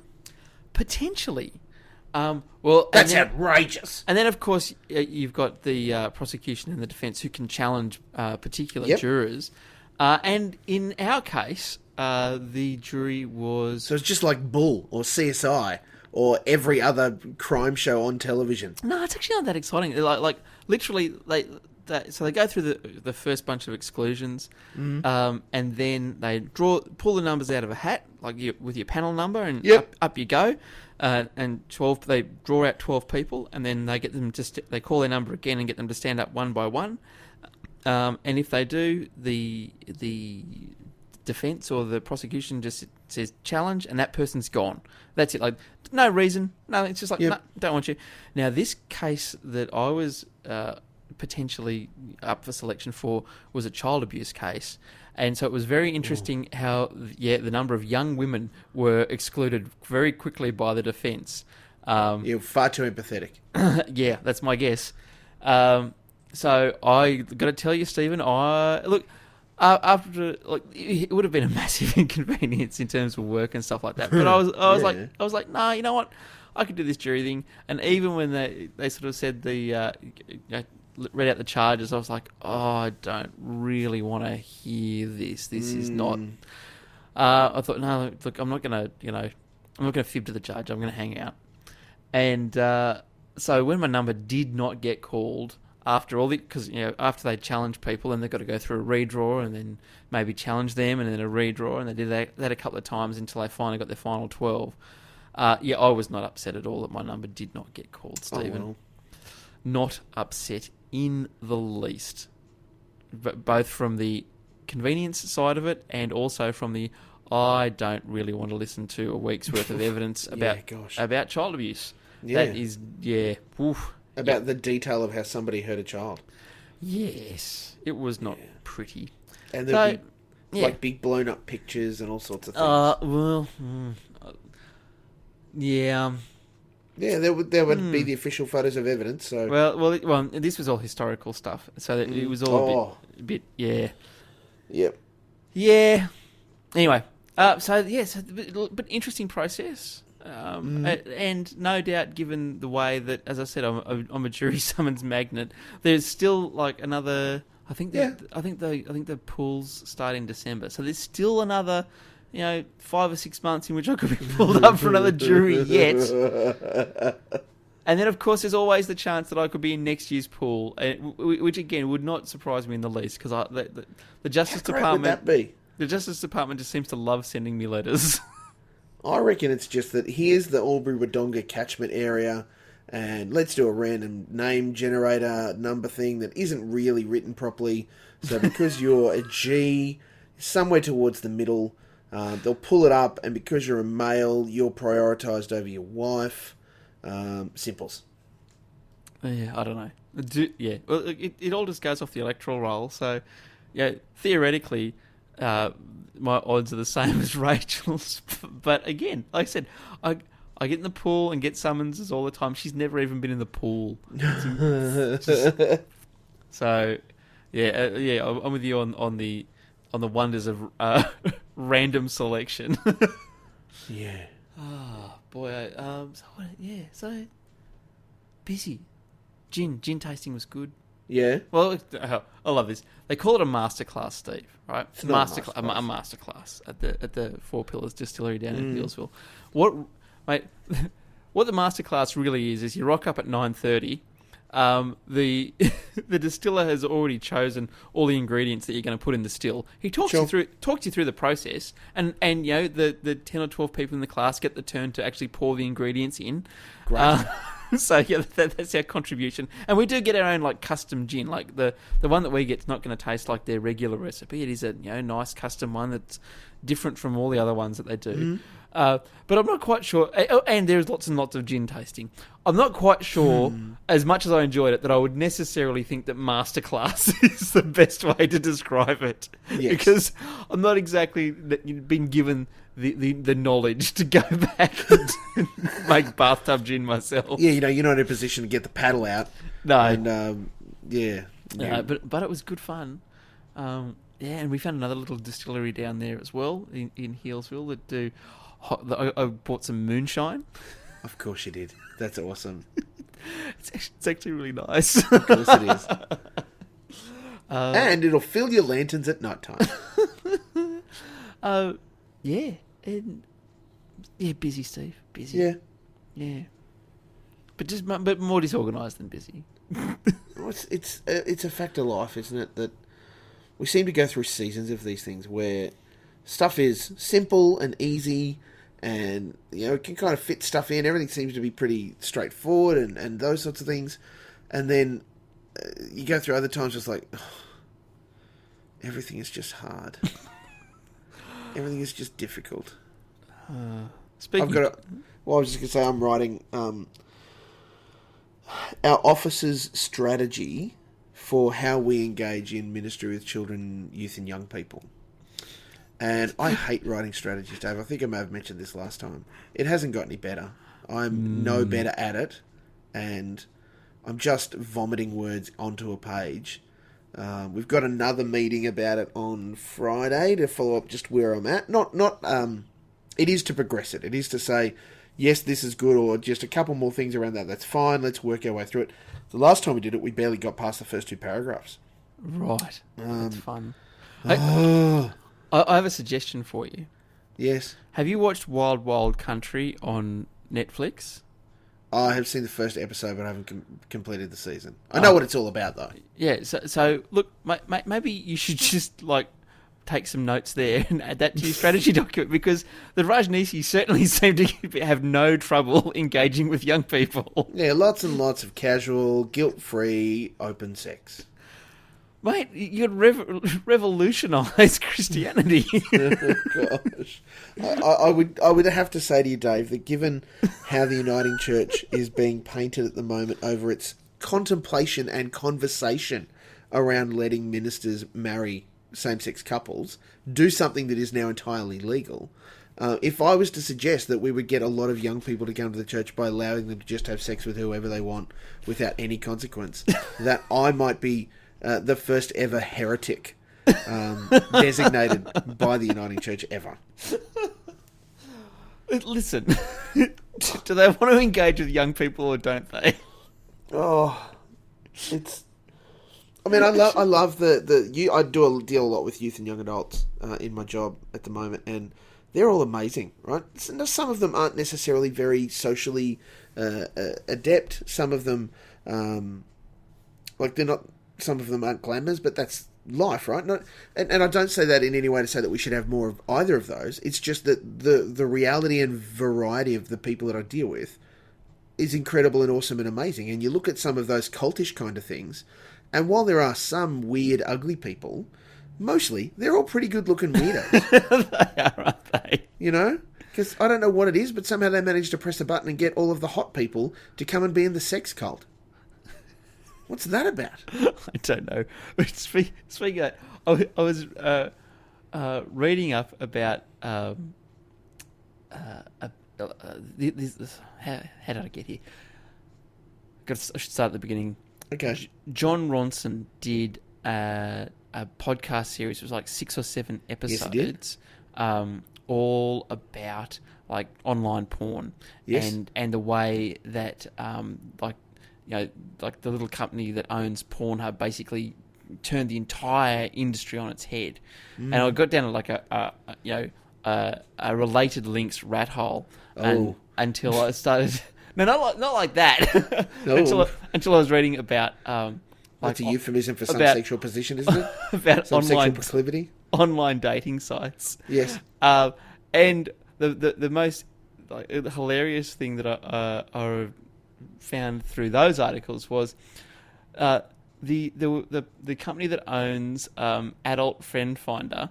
Potentially. Um, well, and That's then, outrageous. and then of course you've got the uh, prosecution and the defence who can challenge uh, particular Yep. jurors, uh, and in our case, uh, the jury was So it's just like Bull or CSI or every other crime show on television. No, it's actually not that exciting. Like, like literally, they, they so they go through the the first bunch of exclusions, Mm-hmm. um, and then they draw pull the numbers out of a hat, like you, with your panel number, and Yep. up, up you go. Uh, and twelve, they draw out twelve people, and then they get them to st- they call their number again and get them to stand up one by one. Um, and if they do, the the defense or the prosecution just says challenge, and that person's gone. That's it. Like no reason. No, it's just like Yep. no, don't want you. Now this case that I was uh, potentially up for selection for was a child abuse case. And so it was very interesting how, yeah, the number of young women were excluded very quickly by the defence. Um, You're far too empathetic. yeah, that's my guess. Um, so I got to tell you, Stephen, I look after like it would have been a massive inconvenience in terms of work and stuff like that. But I was I was Yeah. like I was like, nah, you know what? I could do this jury thing. And even when they they sort of said the uh, read out the charges, I was like, oh, I don't really want to hear this. This is not. Mm. Uh, I thought, no, look, I'm not gonna, you know, I'm not gonna fib to the judge. I'm gonna hang out. And uh, so when my number did not get called after all the, because you know after they challenge people and they've got to go through a redraw and then maybe challenge them and then a redraw and they did that, that a couple of times until they finally got their final twelve. Uh, yeah, I was not upset at all that my number did not get called, Oh, Stephen. well. Not upset in the least, but both from the convenience side of it and also from the I don't really want to listen to a week's worth of evidence Yeah, about gosh. about child abuse. Yeah. That is, yeah, oof. About the detail of how somebody hurt a child. yes, it was not Yeah. pretty. And there'd be yeah. like big blown up pictures and all sorts of things. Uh, well, mm, uh, yeah. um, yeah, there would there would be hmm. the official photos of evidence. So Well, well, it, well, this was all historical stuff, so that it was all Oh. a bit, a bit, yeah. yep. Yeah. Anyway, uh, so yes, but, but interesting process. Um, Mm. and no doubt, given the way that, as I said, I'm, a- I'm a jury summons magnet. There's still like another. I think. Yeah. The, I think the. I think the pools start in December, so there's still another. You know, five or six months in which I could be pulled up for another jury yet. And then, of course, there's always the chance that I could be in next year's pool, w- which again would not surprise me in the least because the, the, the Justice How Department that be? the Justice Department just seems to love sending me letters. I reckon it's just that here's the Albury Wodonga catchment area, and let's do a random name generator number thing that isn't really written properly. So because you're a G, somewhere towards the middle, uh, they'll pull it up, and because you're a male, you're prioritised over your wife. Um, simples. yeah, I don't know. Do, yeah, well, it, it all just goes off the electoral roll. So, yeah, theoretically, uh, my odds are the same as Rachel's. But again, like I said, I I get in the pool and get summonses all the time. She's never even been in the pool. Just So, yeah, uh, yeah, I'm with you on, on the on the wonders of uh, random selection. Yeah. oh boy, I- um, so yeah, so busy. Gin, gin tasting was good. Yeah. Well, uh, I love this. They call it a masterclass, Steve. Right? It's master, a, ma- a masterclass at the at the Four Pillars Distillery down in Mm. Healesville. What, mate? what the masterclass really is is you rock up at nine thirty. Um, the the distiller has already chosen all the ingredients that you're going to put in the still. He talks Sure. you through talks you through the process, and and you know the the ten or twelve people in the class get the turn to actually pour the ingredients in. Great. Uh, so yeah, that, that's our contribution, and we do get our own like custom gin. Like the the one that we get's not going to taste like their regular recipe. It is a you know nice custom one that's different from all the other ones that they do. Mm-hmm. Uh, but I'm not quite sure. oh, And there's lots and lots of gin tasting. I'm not quite sure, Hmm. as much as I enjoyed it, that I would necessarily think that masterclass is the best way to describe it. Yes. Because I'm not exactly been given the, the, the knowledge to go back and make bathtub gin myself. Yeah, you know, you're not in a position to get the paddle out. No, And, um, yeah. Uh, but but it was good fun. Um, yeah, and we found another little distillery down there as well in, in Healesville that do. Hot, I, I bought some moonshine. Of course you did. That's awesome. It's actually, it's actually really nice. Of course it is. uh, and it'll fill your lanterns at night time. uh, yeah, and yeah, busy, Steve, busy. Yeah. yeah, but just but more disorganised than busy. Well, It's it's uh, it's a fact of life, isn't it? That we seem to go through seasons of these things where stuff is simple and easy, and you know it can kind of fit stuff in. Everything seems to be pretty straightforward, and, and those sorts of things. And then uh, you go through other times, it's like everything is just hard. everything is just difficult. Uh, speaking, I've got. A, well, I was just going to say I'm writing um, our office's strategy for how we engage in ministry with children, youth, and young people. And I hate writing strategies, Dave. I think I may have mentioned this last time. It hasn't got any better. I'm no better at it, and I'm just vomiting words onto a page. Um, we've got another meeting about it on Friday to follow up just where I'm at. Not not um, it is to progress it. It is to say, yes, this is good, or just a couple more things around that. That's fine. Let's work our way through it. The last time we did it, we barely got past the first two paragraphs. right, Um, that's fun. Oh, I, I have a suggestion for you. yes. Have you watched Wild Wild Country on Netflix? I have seen the first episode, but I haven't com- completed the season. I know Oh. what it's all about, though. Yeah, so, so look, ma- ma- maybe you should just like take some notes there and add that to your strategy document because the Rajneeshi certainly seem to have no trouble engaging with young people. Yeah, lots and lots of casual, guilt-free, open sex. Mate, you'd rev- revolutionise Christianity. oh, gosh, I, I would I would have to say to you, Dave, that given how the Uniting Church is being painted at the moment over its contemplation and conversation around letting ministers marry same-sex couples, do something that is now entirely legal. Uh, if I was to suggest that we would get a lot of young people to come to the church by allowing them to just have sex with whoever they want without any consequence, that I might be uh, the first ever heretic um, designated by the Uniting Church ever. Listen, do they want to engage with young people or don't they? Oh, it's. I mean, I love I love the the you. I do a deal a lot with youth and young adults uh, in my job at the moment, and they're all amazing, right? Some of them aren't necessarily very socially uh, uh, adept. Some of them, um, like they're not. Some of them aren't glamours, but that's life, right? Not, and, and I don't say that in any way to say that we should have more of either of those. It's just that the the reality and variety of the people that I deal with is incredible and awesome and amazing. And you look at some of those cultish kind of things, and while there are some weird, ugly people, mostly they're all pretty good looking weirdos. they are, aren't they? you know? Because I don't know what it is, but somehow they managed to press a button and get all of the hot people to come and be in the sex cult. What's that about? I don't know. Speaking of that, I, I was uh, uh, reading up about um, uh, uh, uh, this, this, how, how did I get here? I should start at the beginning. Okay. Jon Ronson did a, a podcast series. It was like six or seven episodes. Yes, he did. episodes, um, all about like online porn Yes. and and the way that um, like you know like the little company that owns Pornhub basically turned the entire industry on its head. And I got down to like a, a, you know a, a related links rat hole and, Oh. until I started. No, not like, not like that. No. until, I, until I was reading about um, like That's a euphemism for some about- sexual position, isn't it? about Some sexual online proclivity. online dating sites. Yes. Uh, and the, the the most like the hilarious thing that I, uh, I found through those articles was uh, the, the the the company that owns um, Adult Friend Finder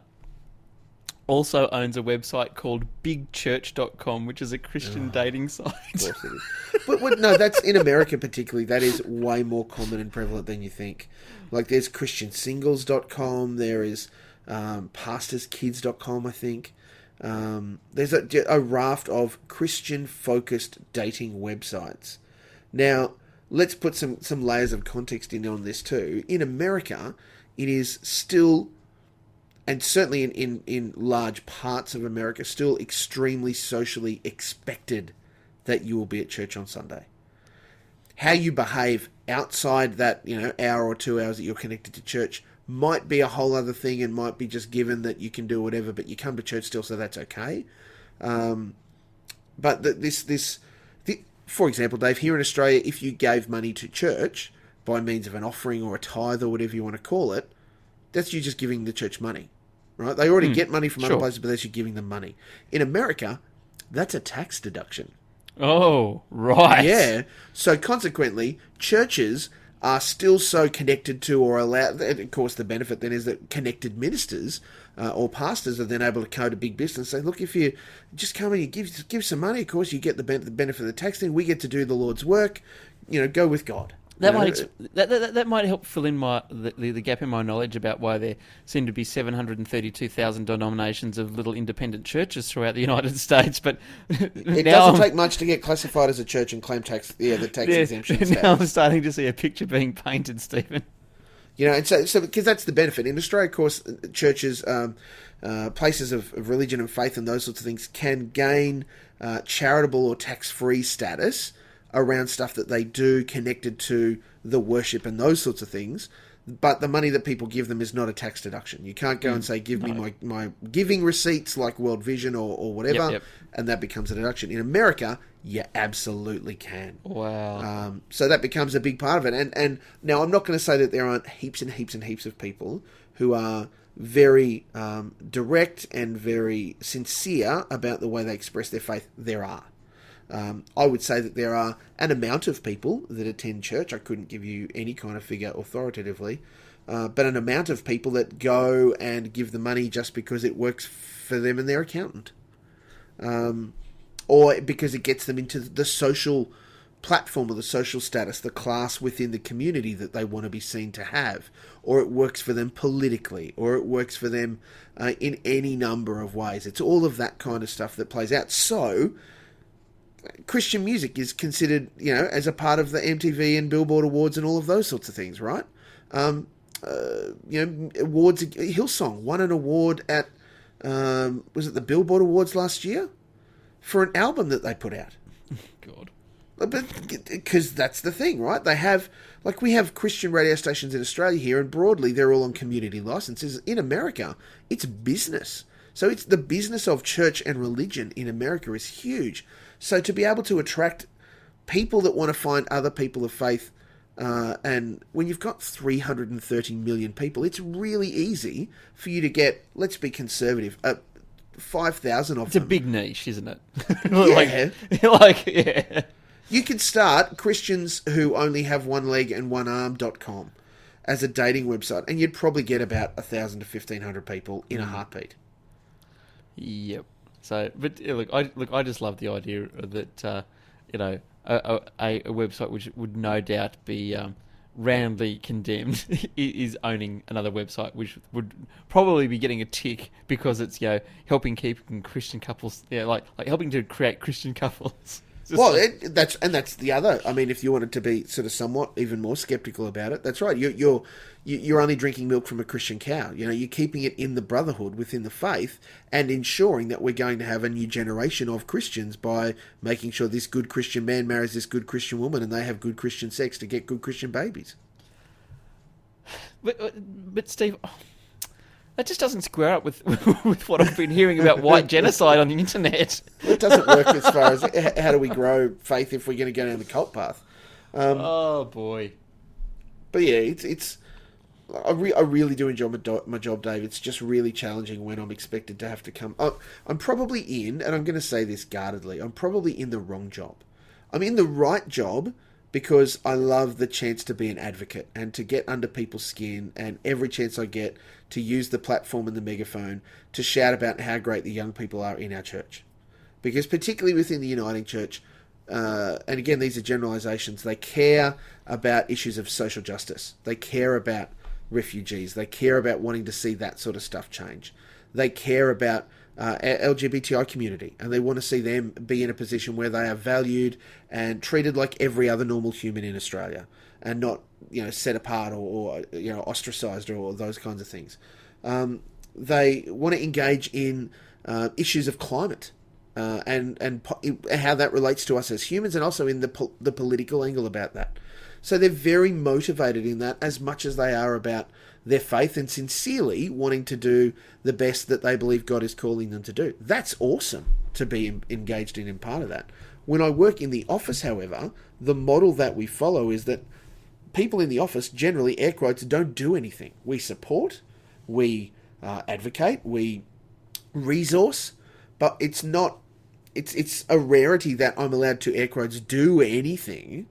also owns a website called bigchurch.com which is a Christian dating site. Of it is. But, but no, that's in America particularly. That is way more common and prevalent than you think. Like there's ChristianSingles.com. There is um, PastorsKids.com. I think um, there's a, a raft of Christian-focused dating websites. Now, let's put some some layers of context in on this too. In America, it is still and certainly in, in, in large parts of America, still extremely socially expected that you will be at church on Sunday. How you behave outside that, you know, hour or two hours that you're connected to church might be a whole other thing and might be just given that you can do whatever, but you come to church still, so that's okay. Um, but the, this, this, for example, Dave, here in Australia, if you gave money to church by means of an offering or a tithe or whatever you want to call it, that's you just giving the church money, right? They already hmm. get money from other places, but that's you giving them money. In America, that's a tax deduction. Oh, right. Yeah. So consequently, churches are still so connected to or allowed. and Of course, the benefit then is that connected ministers uh, or pastors are then able to go to big business and say, "Look, if you just come and you give give some money, of course you get the, ben- the benefit of the tax. Then we get to do the Lord's work. You know, go with God." That You might know, that, that, that might help fill in my the, the, the gap in my knowledge about why there seem to be seven hundred and thirty two thousand denominations of little independent churches throughout the United States. But It doesn't I'm, take much to get classified as a church and claim tax. Yeah, the tax yeah, exemption. now I'm starting to see a picture being painted, Stephen. You know, and so, so because that's the benefit in Australia, of course, churches, um, uh, places of, of religion and faith, and those sorts of things can gain uh, charitable or tax-free status around stuff that they do connected to the worship and those sorts of things. But the money that people give them is not a tax deduction. You can't go and say, "Give me my, my giving receipts like World Vision or, or whatever," yep. and that becomes a deduction. In America, you absolutely can. Wow. Um, so that becomes a big part of it. And and now I'm not going to say that there aren't heaps and heaps and heaps of people who are very um, direct and very sincere about the way they express their faith. There are. Um, I would say that there are an amount of people that attend church. I couldn't give you any kind of figure authoritatively, uh, but an amount of people that go and give the money just because it works for them and their accountant um, or because it gets them into the social platform or the social status, the class within the community that they want to be seen to have, or it works for them politically, or it works for them uh, in any number of ways. It's all of that kind of stuff that plays out. So, Christian music is considered, you know, as a part of the MTV and Billboard Awards and all of those sorts of things, right? Um, uh, you know, awards. Hillsong won an award at um, was it the Billboard Awards last year for an album that they put out. God. Because that's the thing, right? They have, like, we have Christian radio stations in Australia here, and broadly they're all on community licenses. In America, it's business. So it's the business of church and religion in America is huge. So to be able to attract people that want to find other people of faith, uh, and when you've got 330 million people, it's really easy for you to get, let's be conservative, uh, 5,000 of them. It's a big niche, isn't it? Yeah. like, like, yeah. You could start Christians who only have one leg and one arm.com as a dating website, and you'd probably get about 1,000 to 1,500 people in a heartbeat. Yep. So, but yeah, look, I look, I just love the idea that uh, you know a, a, a website which would no doubt be um, roundly condemned is owning another website which would probably be getting a tick because it's you know helping keep Christian couples, yeah, like like helping to create Christian couples. Well, like- it, that's and that's the other. I mean, if you wanted to be sort of somewhat even more skeptical about it, that's right. You're you're you- you're only drinking milk from a Christian cow. You know, you're keeping it in the brotherhood within the faith and ensuring that we're going to have a new generation of Christians by making sure this good Christian man marries this good Christian woman and they have good Christian sex to get good Christian babies. But, but, but Steve, that just doesn't square up with with what I've been hearing about white genocide on the internet. It doesn't work as far as how do we grow faith if we're going to go down the cult path. Um, oh boy. But yeah, it's it's. I, re- I really do enjoy my, do- my job, Dave. It's just really challenging when I'm expected to have to come. I- I'm probably in, and I'm going to say this guardedly. I'm probably in the wrong job. I'm in the right job because I love the chance to be an advocate and to get under people's skin, and every chance I get to use the platform and the megaphone to shout about how great the young people are in our church. Because particularly within the Uniting Church, uh, and again, these are generalizations. They care about issues of social justice. They care about refugees. They care about wanting to see that sort of stuff change. They care about uh, LGBTI community, and they want to see them be in a position where they are valued and treated like every other normal human in Australia, and not you know set apart or, or you know ostracized or, or those kinds of things. Um, they want to engage in uh, issues of climate uh, and and po- how that relates to us as humans, and also in the po- the political angle about that. So they're very motivated in that as much as they are about their faith and sincerely wanting to do the best that they believe God is calling them to do. That's awesome to be en- engaged in and part of that. When I work in the office, however, the model that we follow is that people in the office generally, air quotes, don't do anything. We support, we uh, advocate, we resource, but it's not. It's it's a rarity that I'm allowed to air quotes do anything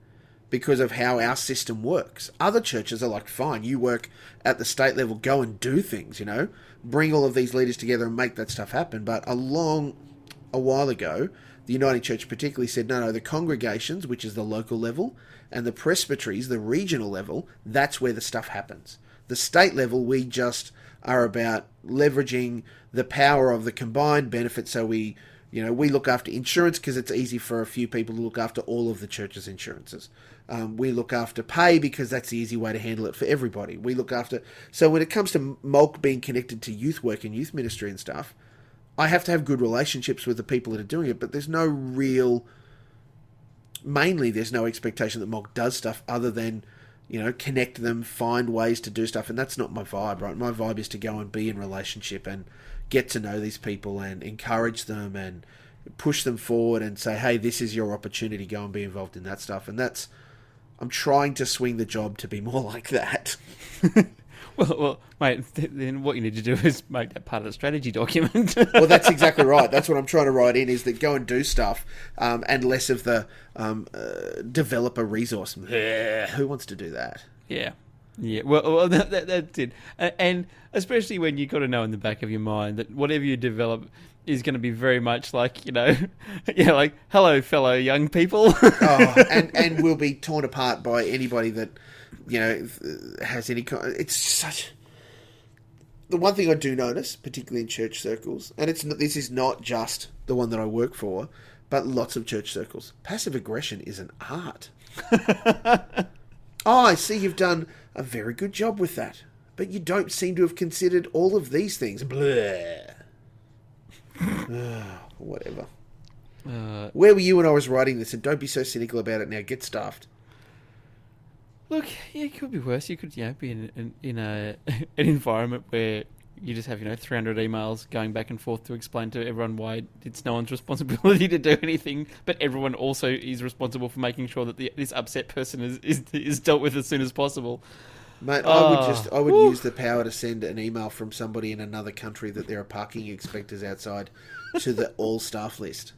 because of how our system works. Other churches are like, fine, you work at the state level, go and do things. You know, bring all of these leaders together and make that stuff happen. But a long, a while ago, the Uniting Church particularly said, no, no, the congregations, which is the local level, and the presbyteries, the regional level, that's where the stuff happens. The state level, we just are about leveraging the power of the combined benefit so we you know we look after insurance because it's easy for a few people to look after all of the church's insurances. Um, we look after pay because that's the easy way to handle it for everybody. We look after so when it comes to Molk being connected to youth work and youth ministry and stuff i have to have good relationships with the people that are doing it but there's no real mainly there's no expectation that Molk does stuff other than you know connect them, find ways to do stuff, and that's not my vibe. Right, my vibe is to go and be in relationship and get to know these people and encourage them and push them forward and say, hey, this is your opportunity. Go and be involved in that stuff, and that's. I'm trying to swing the job to be more like that. Well, well, mate. th- Then what you need to do is make that part of the strategy document. well, that's exactly right. That's what I'm trying to write in is that go and do stuff, um, and less of the um, uh, develop a resource. Who wants to do that? Yeah. Yeah, well, well that, that, that's it. And especially when you've got to know in the back of your mind that whatever you develop is going to be very much like, you know, yeah, like, hello, fellow young people. oh, and and will be torn apart by anybody that you know has any kind. It's such. The one thing I do notice, particularly in church circles, and it's this is not just the one that I work for, but lots of church circles. Passive aggression is an art. oh, I see you've done a very good job with that, but you don't seem to have considered all of these things. Blah. Ah, Whatever. Uh, Where were you when I was writing this? And don't be so cynical about it now. Get stuffed. Look, yeah, it could be worse. You could, you know, be in, in, in a an environment where you just have, you know, 300 emails going back and forth to explain to everyone why it's no one's responsibility to do anything, but everyone also is responsible for making sure that the, this upset person is, is is dealt with as soon as possible. Mate, I would just I would whew. use the power to send an email from somebody in another country that there are parking inspectors outside to the all staff list.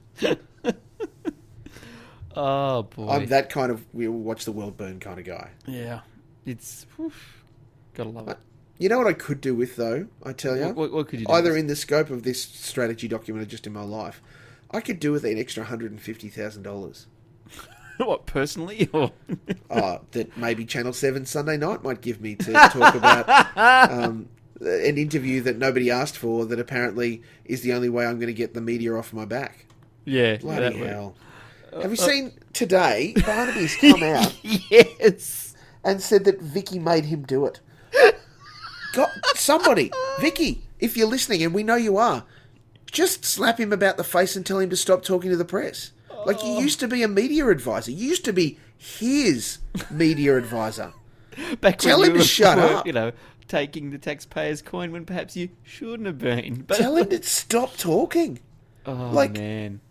Oh boy, I'm that kind of we watch the world burn kind of guy. yeah, it's whew, gotta love it. You know what I could do with though? I tell you, What, what, what could you do? either in the scope of this strategy document or just in my life, I could do with an extra hundred and fifty thousand dollars. what personally? Or uh, that maybe Channel 7 Sunday night might give me to talk about um, an interview that nobody asked for that apparently is the only way I'm going to get the media off my back. yeah, Bloody hell. Have you uh, uh, seen today? Barnaby's come out yes. and said that Vikki made him do it. God, somebody, Vikki, if you're listening, and we know you are, just slap him about the face and tell him to stop talking to the press. Like you oh. used to be a media advisor. You used to be his media advisor. Back Tell when him you to shut were, up. You know, taking the taxpayer's coin when perhaps you shouldn't have been. But Tell him to stop talking. oh like- man,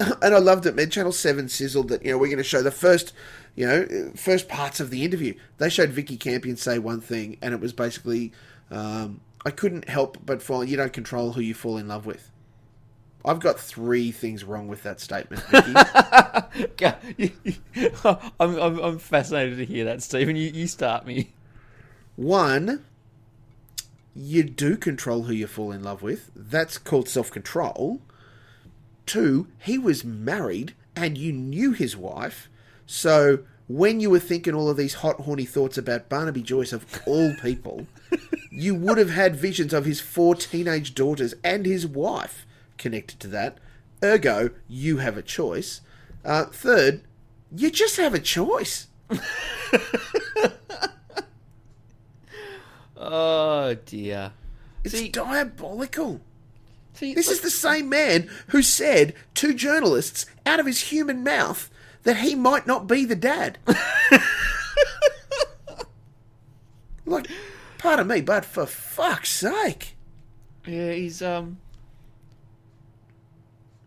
and I loved it. Man, Channel Seven sizzled that. You know, we're going to show the first, you know, first parts of the interview. They showed Vikki Campion say one thing, and it was basically, um, "I couldn't help but fall. You don't control who you fall in love with." I've got three things wrong with that statement, Vikki. Yeah, you- you- I'm, I'm I'm fascinated to hear that, Stephen. You you start me. One, you do control who you fall in love with. That's called self control. Two, he was married and you knew his wife. So when you were thinking all of these hot, horny thoughts about Barnaby Joyce, of all people, you would have had visions of his four teenage daughters and his wife connected to that. Ergo, you have a choice. Uh, third, you just have a choice. Oh dear. It's See- diabolical. See, This look- is the same man who said to journalists out of his human mouth that he might not be the dad. like, pardon me, but for fuck's sake. Yeah, he's um.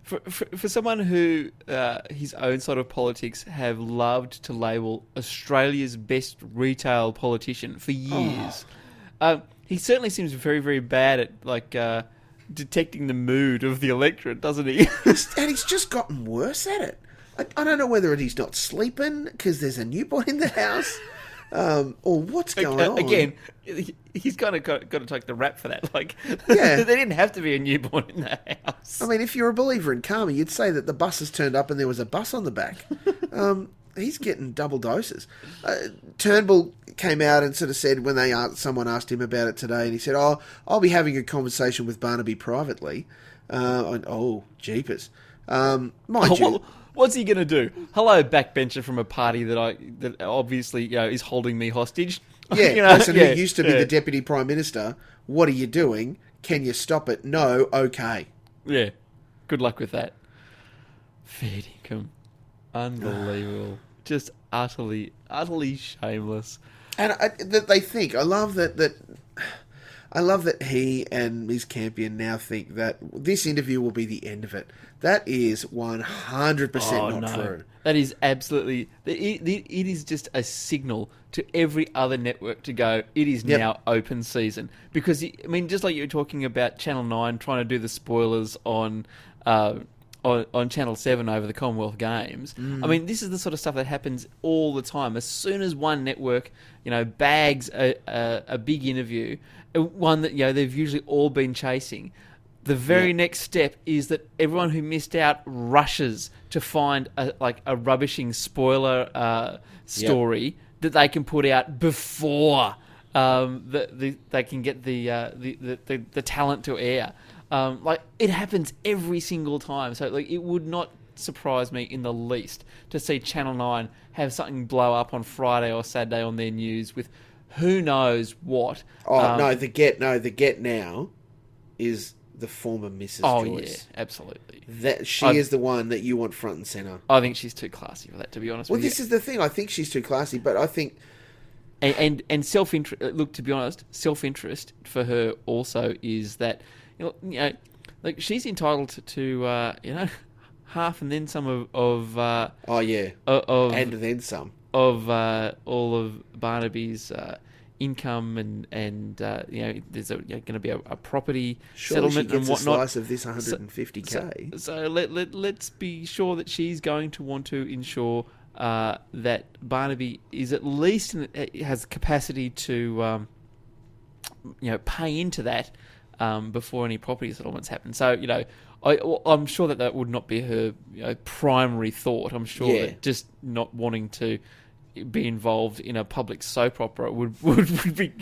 For, for, for someone who uh, his own sort of politics have loved to label Australia's best retail politician for years, um, he certainly seems very very bad at like uh, detecting the mood of the electorate, doesn't he? And he's just gotten worse at it. I, I don't know whether he's not sleeping because there's a newborn in the house um, or what's going Uh, on. Again, he- he's kind of got, got to take the rap for that. Like, Yeah. there didn't have to be a newborn in the house. I mean, if you're a believer in karma, you'd say that the bus has turned up and there was a bus on the back. Um, he's getting double doses. Uh, Turnbull came out and sort of said when they asked, someone asked him about it today, and he said, "Oh, I'll be having a conversation with Barnaby privately." Uh, and, oh, jeepers! Um, mind you, Well, What's he going to do? Hello, backbencher from a party that I that obviously you know is holding me hostage. yeah, you know, person yeah, who used to be yeah, the deputy prime minister. What are you doing? Can you stop it? No. Okay. Yeah, good luck with that. Fair income, unbelievable, just utterly, utterly shameless. And I, that they think, I love that that I love that he and Ms. Campion now think that this interview will be the end of it. That is one hundred percent Oh not no, true. that is absolutely. It, it, it is just a signal to every other network to go. It is Yep. now open season because I mean, just like you were talking about Channel Nine trying to do the spoilers on. Uh, on, on Channel 7 over the Commonwealth Games. Mm. I mean, this is the sort of stuff that happens all the time. As soon as one network, you know, bags a, a, a big interview, uh, one that, you know, they've usually all been chasing, the very Yeah. next step is that everyone who missed out rushes to find a, like a rubbishing spoiler uh, story that they can put out before um, the, the, they can get the, uh, the, the, the the talent to air. Um, like it happens every single time. So like it would not surprise me in the least to see Channel Nine have something blow up on Friday or Saturday on their news with who knows what. Oh Um, no, the get no, the get now is the former Mrs. Oh Joyce. yeah, absolutely. That she I've- is the one that you want front and center. I think she's too classy for that, to be honest Well, with you. this is the thing. I think she's too classy, but I think and and, and self interest. Look, to be honest, self interest for her also is that you know, you know like she's entitled to, uh, you know half and then some of of uh, oh yeah, of and then some. of uh, all of Barnaby's uh, income and and uh, you know there's a, going to be a, a property Surely settlement and a whatnot. slice of this 150k. So, so let, let, let's be sure that she's going to want to ensure uh, that Barnaby is at least in, uh, has capacity to, um, you know, pay into that um, before any property settlements happen. So, you know, I, I'm sure that that would not be her you know, primary thought. I'm sure Yeah. that just not wanting to be involved in a public soap opera would would, would be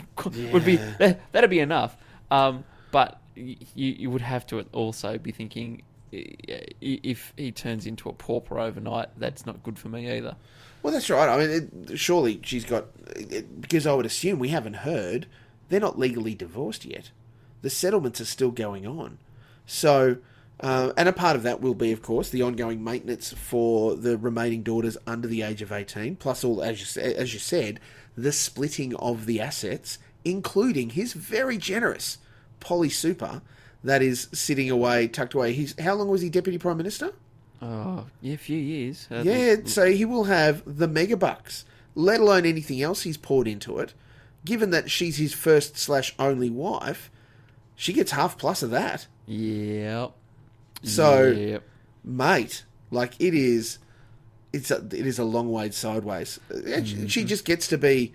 would be that, that'd be enough. Um, but you you would have to also be thinking if he turns into a pauper overnight, that's not good for me either. Well, that's right. I mean, it, surely she's got it, because I would assume we haven't heard they're not legally divorced yet. The settlements are still going on, so uh, and a part of that will be, of course, the ongoing maintenance for the remaining daughters under the age of eighteen, plus all as you as you said, the splitting of the assets, including his very generous Polly Super that is sitting away, tucked away. He's how long was he deputy prime minister? Oh, yeah, a few years. Uh, Yeah, so he will have the mega bucks, let alone anything else he's poured into it. Given that she's his first slash only wife, she gets half plus of that. Yep. So, Yep. mate, like it is, it's a, it is a long way sideways. And she- mm-hmm. just gets to be,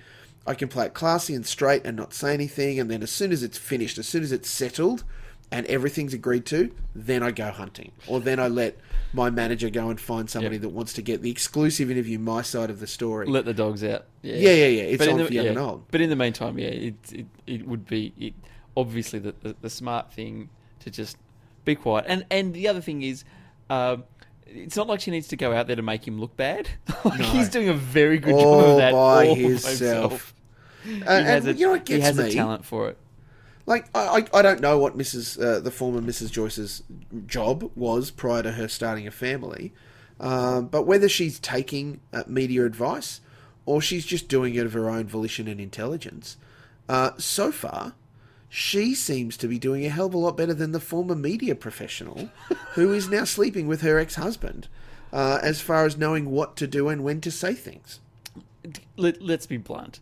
I can play it classy and straight and not say anything, and then as soon as it's finished, as soon as it's settled, and everything's agreed to, then I go hunting, or then I let my manager go and find somebody Yep. that wants to get the exclusive interview, my side of the story. Let the dogs out. Yeah, Yeah, yeah, yeah. It's in on the, for young yeah, and old. But in the meantime, yeah, it it, it would be it, obviously the, the the smart thing to just be quiet. And and the other thing is, um, it's not like she needs to go out there to make him look bad. like No. He's doing a very good All job of that by all himself. He Uh, has and a, you know he gets has me? a talent for it. Like I, I, I don't know what Mrs. Uh, the former Mrs. Joyce's job was prior to her starting a family, um, but whether she's taking uh, media advice or she's just doing it of her own volition and intelligence, uh, so far she seems to be doing a hell of a lot better than the former media professional who is now sleeping with her ex-husband. Uh, as far as knowing what to do and when to say things. Let, let's be blunt.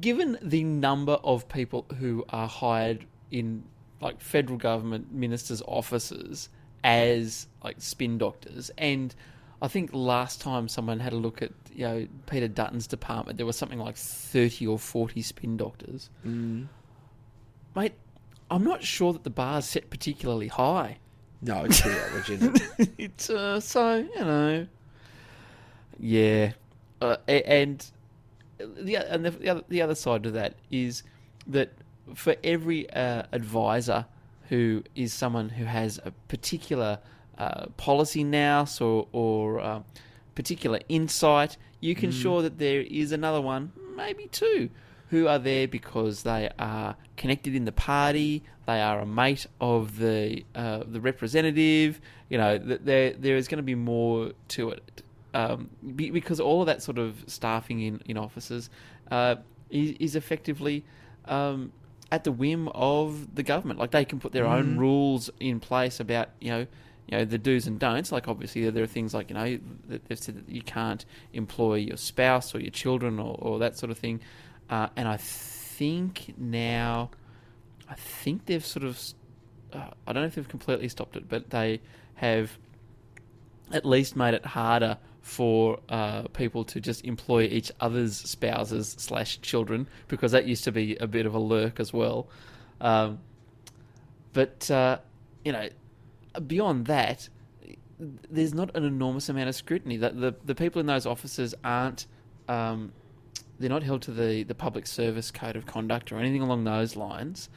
Given the number of people who are hired in like federal government ministers' offices as like spin doctors, and I think last time someone had a look at you know Peter Dutton's department, there was something like thirty or forty spin doctors. Mate, I'm not sure that the bar's set particularly high. No, it's pretty average, isn't it? it's uh, so you know, yeah, uh, and the and the, the other the other side of that is that for every uh, advisor who is someone who has a particular uh, policy nous or or uh, particular insight, you can sure that there is another one, maybe two, who are there because they are connected in the party, they are a mate of the uh, the representative. You know, th- there there is going to be more to it um, because all of that sort of staffing in in offices uh, is, is effectively. Um, at the whim of the government, like they can put their own rules in place about you know, you know the do's and don'ts. Like obviously there are things like you know that they've said that you can't employ your spouse or your children or, or that sort of thing. Uh, and I think now, I think they've sort of, uh, I don't know if they've completely stopped it, but they have at least made it harder for uh, people to just employ each other's spouses slash children because that used to be a bit of a lurk as well. Um, but uh, you know, beyond that, there's not an enormous amount of scrutiny. That the the people in those offices aren't. Um, they're not held to the, the public service code of conduct or anything along those lines.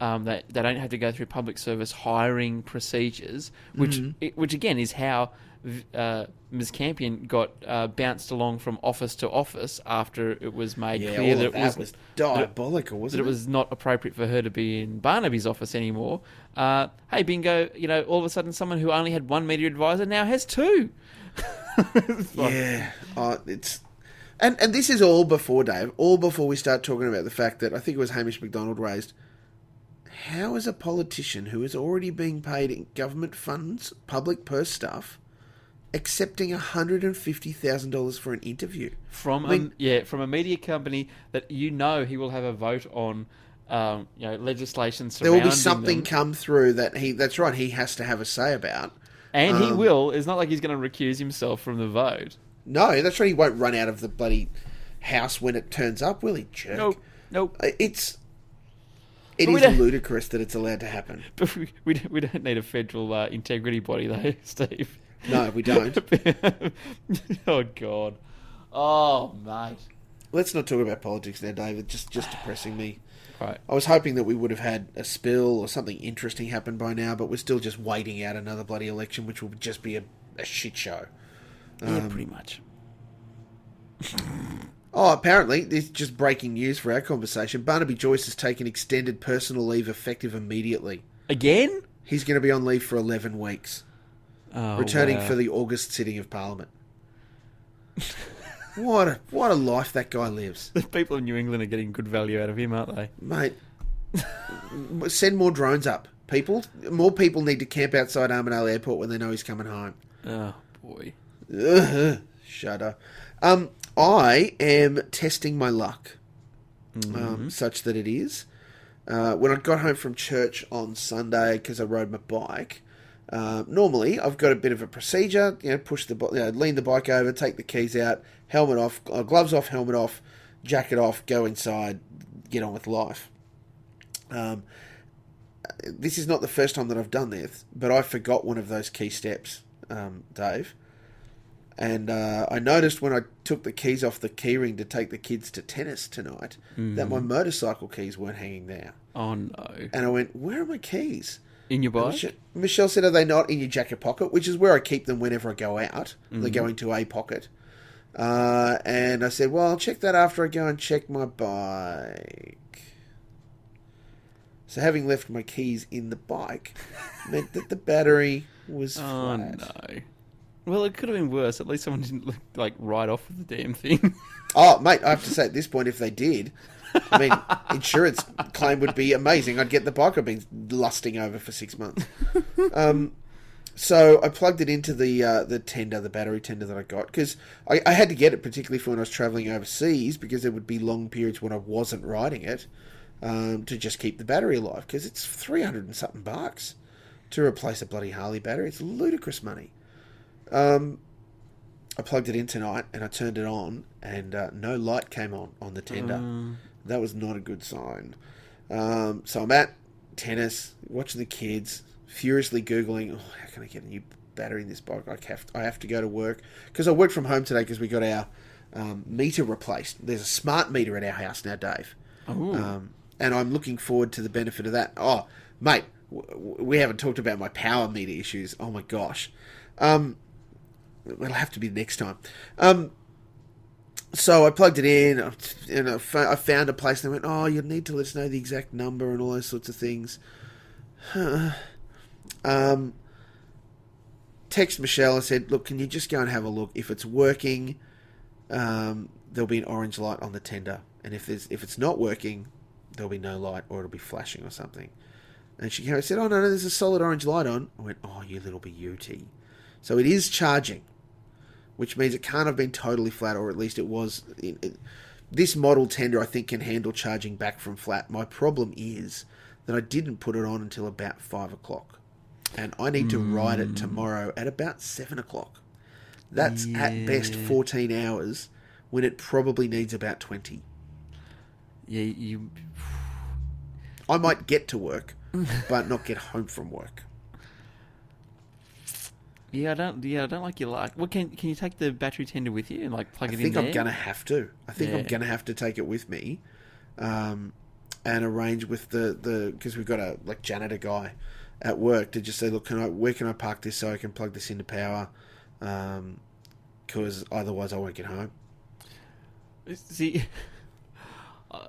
Um, they, they don't have to go through public service hiring procedures, which it, which again is how uh, Ms. Campion got uh, bounced along from office to office after it was made Yeah, clear that it that was, was diabolical, that wasn't it was not appropriate for her to be in Barnaby's office anymore. Uh, hey, bingo! You know, all of a sudden, someone who only had one media advisor now has two. Like- Yeah, uh, it's and and this is all before Dave, all before we start talking about the fact that I think it was Hamish Macdonald raised. How is a politician who is already being paid in government funds, public purse stuff, accepting hundred and fifty thousand dollars for an interview? from I mean- a, yeah from a media company that you know he will have a vote on um, you know legislation There will be something them. come through that he. That's right. He has to have a say about. and he um, will it's not like he's going to recuse himself from the vote No, that's right. He won't run out of the bloody house when it turns up, will he? Jerk. nope nope Uh, It's. It But is ludicrous that it's allowed to happen. but we, we, don't, we don't need a federal uh, integrity body though steve No, we don't. oh god oh mate Let's not talk about politics now, David. Just just depressing me. Right. I was hoping that we would have had a spill or something interesting happen by now, but we're still just waiting out another bloody election, which will just be a, a shit show. Yeah, Um, pretty much. Oh, apparently, this is just breaking news for our conversation. Barnaby Joyce has taken extended personal leave effective immediately. Again? He's going to be on leave for 11 weeks, Oh, returning wow. for the August sitting of Parliament. what a what a life that guy lives, The people in New England are getting good value out of him, aren't they? mate. send more drones up, people. More people need to camp outside Armidale Airport when they know he's coming home. Oh boy. Ugh, shudder. Um, I am testing my luck, um, such that it is. Uh, when I got home from church on Sunday because I rode my bike, uh, normally I've got a bit of a procedure. You know, push the, you know, lean the bike over, take the keys out, helmet off, uh, gloves off, helmet off, jacket off, go inside, get on with life. Um, this is not the first time that I've done this, but I forgot one of those key steps, um, Dave. And uh, I noticed when I took the keys off the keyring to take the kids to tennis tonight that my motorcycle keys weren't hanging there. Oh no. And I went, Where are my keys? In your bike? Mich- Michelle said, Are they not in your jacket pocket? Which is where I keep them whenever I go out. They go into a pocket. Uh, and I said, Well, I'll check that after I go and check my bike. So having left my keys in the bike meant that the battery was Oh flat. no. Well, it could have been worse. At least someone didn't look, like ride off with the damn thing. Oh, mate, I have to say at this point, if they did, I mean, insurance claim would be amazing. I'd get the bike I've been lusting over for six months. Um, so I plugged it into the uh, the tender, the battery tender that I got, because I, I had to get it particularly for when I was travelling overseas, because there would be long periods when I wasn't riding it um, to just keep the battery alive, because it's three hundred and something bucks to replace a bloody Harley battery. It's ludicrous money. Um, I plugged it in tonight and I turned it on, and uh, no light came on on the tender. That was not a good sign. Um, so I'm at tennis, watching the kids, furiously googling, oh, how can I get a new battery in this bike? I have I have to go to work because I work from home today because we got our um, meter replaced. There's a smart meter at our house now, Dave. Um, and I'm looking forward to the benefit of that. Oh, mate, w- w- we haven't talked about my power meter issues. Oh my gosh. Um, it'll have to be next time. Um, so I plugged it in, and I found a place. And they went, "Oh, you need to let us know the exact number and all those sorts of things." um, text Michelle. I said, "Look, can you just go and have a look? If it's working, um, there'll be an orange light on the tender, and if there's if it's not working, there'll be no light, or it'll be flashing or something." And she came and said, "Oh no, no, there's a solid orange light on." I went, "Oh, you little beauty." So it is charging, which means it can't have been totally flat, or at least it was. It, it, this model tender, I think, can handle charging back from flat. My problem is that I didn't put it on until about five o'clock, and I need to ride it hmm. tomorrow at about seven o'clock. That's at best fourteen hours, when it probably needs about twenty. yeah, you. I might get to work, but not get home from work. Yeah, I don't. Yeah, I don't like your luck. Well, can can you take the battery tender with you and like plug I it in I think I'm there? gonna have to. I think I'm gonna have to take it with me, um, and arrange with the the because we've got a like janitor guy at work to just say, look, can I where can I park this so I can plug this into power, because otherwise I won't get home. See, I,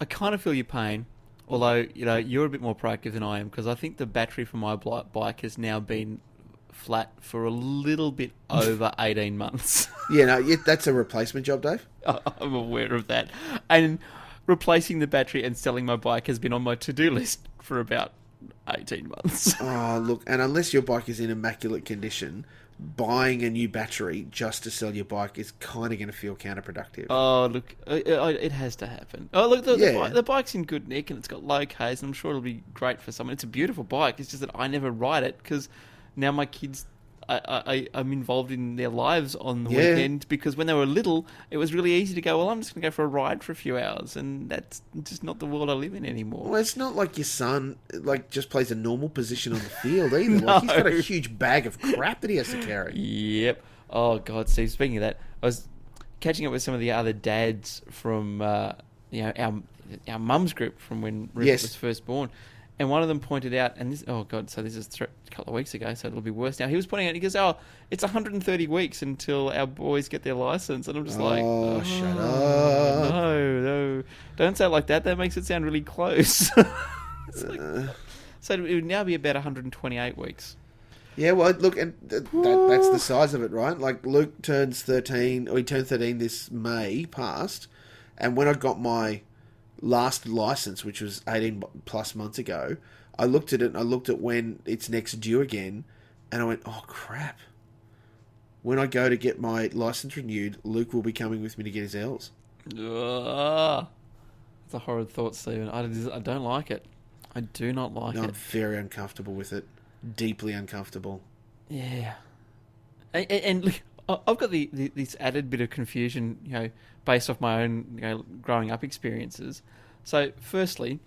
I kind of feel your pain, although you know you're a bit more proactive than I am because I think the battery for my bike has now been flat for a little bit over eighteen months. Yeah, no, yeah, that's a replacement job, Dave. I'm aware of that, and replacing the battery and selling my bike has been on my to-do list for about eighteen months. Oh, look, and unless your bike is in immaculate condition, buying a new battery just to sell your bike is kind of going to feel counterproductive. Oh look, uh, uh, it has to happen. Oh look, the, the, bike, the bike's in good nick and it's got low K's, and I'm sure it'll be great for someone. It's a beautiful bike. It's just that I never ride it because now my kids, I, I, I'm involved in their lives on the Yeah. weekend because when they were little, it was really easy to go. Well, I'm just going to go for a ride for a few hours, and that's just not the world I live in anymore. Well, it's not like your son like just plays a normal position on the field either. Like he's got a huge bag of crap that he has to carry. Yep. Oh God, Steve. Speaking of that, I was catching up with some of the other dads from uh, you know our our mum's group from when Rupert Yes. was first born. And one of them pointed out, and this, oh god, so this is thr a couple of weeks ago, so it'll be worse now. He was pointing out, he goes, "Oh, it's 130 weeks until our boys get their license," and I'm just like, Oh, shut up. No, no, don't say it like that. That makes it sound really close. It's like- Uh, so it would now be about 128 weeks. Yeah, well, look, and th- that, that's the size of it, right? Like Luke turns thirteen, or he turned thirteen this May past, and when I got my last license, which was eighteen plus months ago, I looked at it. and I looked at when it's next due again, and I went, "Oh crap!" When I go to get my license renewed, Luke will be coming with me to get his L's. Ugh. It's a horrid thought, Stephen. I, I don't like it. I do not like No, I'm very uncomfortable with it. Deeply uncomfortable. Yeah. And, and, and I've got the, the this added bit of confusion, you know, based off my own you know, growing up experiences. So, firstly,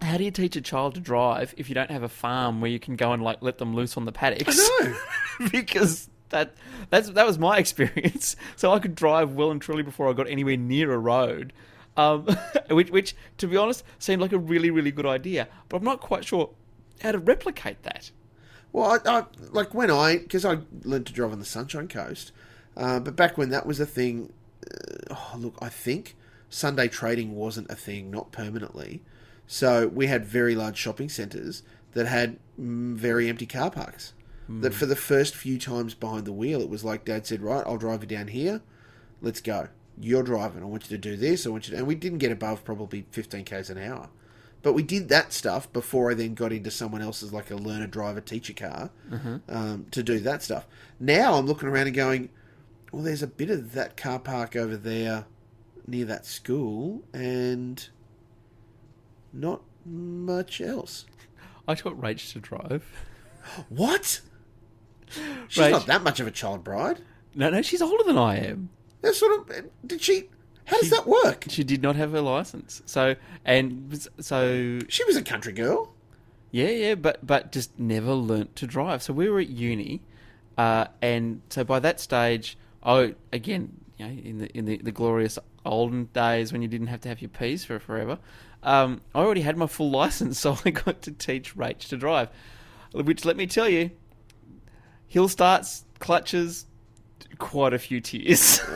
how do you teach a child to drive if you don't have a farm where you can go and like let them loose on the paddocks? I know. because that that's that was my experience. So I could drive well and truly before I got anywhere near a road, um, which, which, to be honest, seemed like a really really good idea. But I'm not quite sure how to replicate that. Well, I, I like when I because I learned to drive on the Sunshine Coast, uh, but back when that was a thing. Uh, oh, look, I think Sunday trading wasn't a thing, not permanently. So we had very large shopping centres that had mm, very empty car parks. That for the first few times behind the wheel, it was like Dad said, "Right, I'll drive you down here. Let's go. You're driving. I want you to do this. I want you to." And we didn't get above probably 15 k's an hour. But we did that stuff before I then got into someone else's, like a learner driver teacher car, um, to do that stuff. Now I'm looking around and going, well, there's a bit of that car park over there near that school, and not much else. I taught Rach to drive. What? She's Right. not that much of a child bride. No, no, she's older than I am. That sort of did she? How does She- that work? She did not have her license. So and so She was a country girl. Yeah, yeah, but but just never learnt to drive. So we were at uni, uh, and so by that stage, oh, again, you know, in the in the, the glorious olden days when you didn't have to have your P's for forever, um, I already had my full license, so I got to teach Rach to drive. Which, let me tell you, hill starts, clutches, quite a few tears.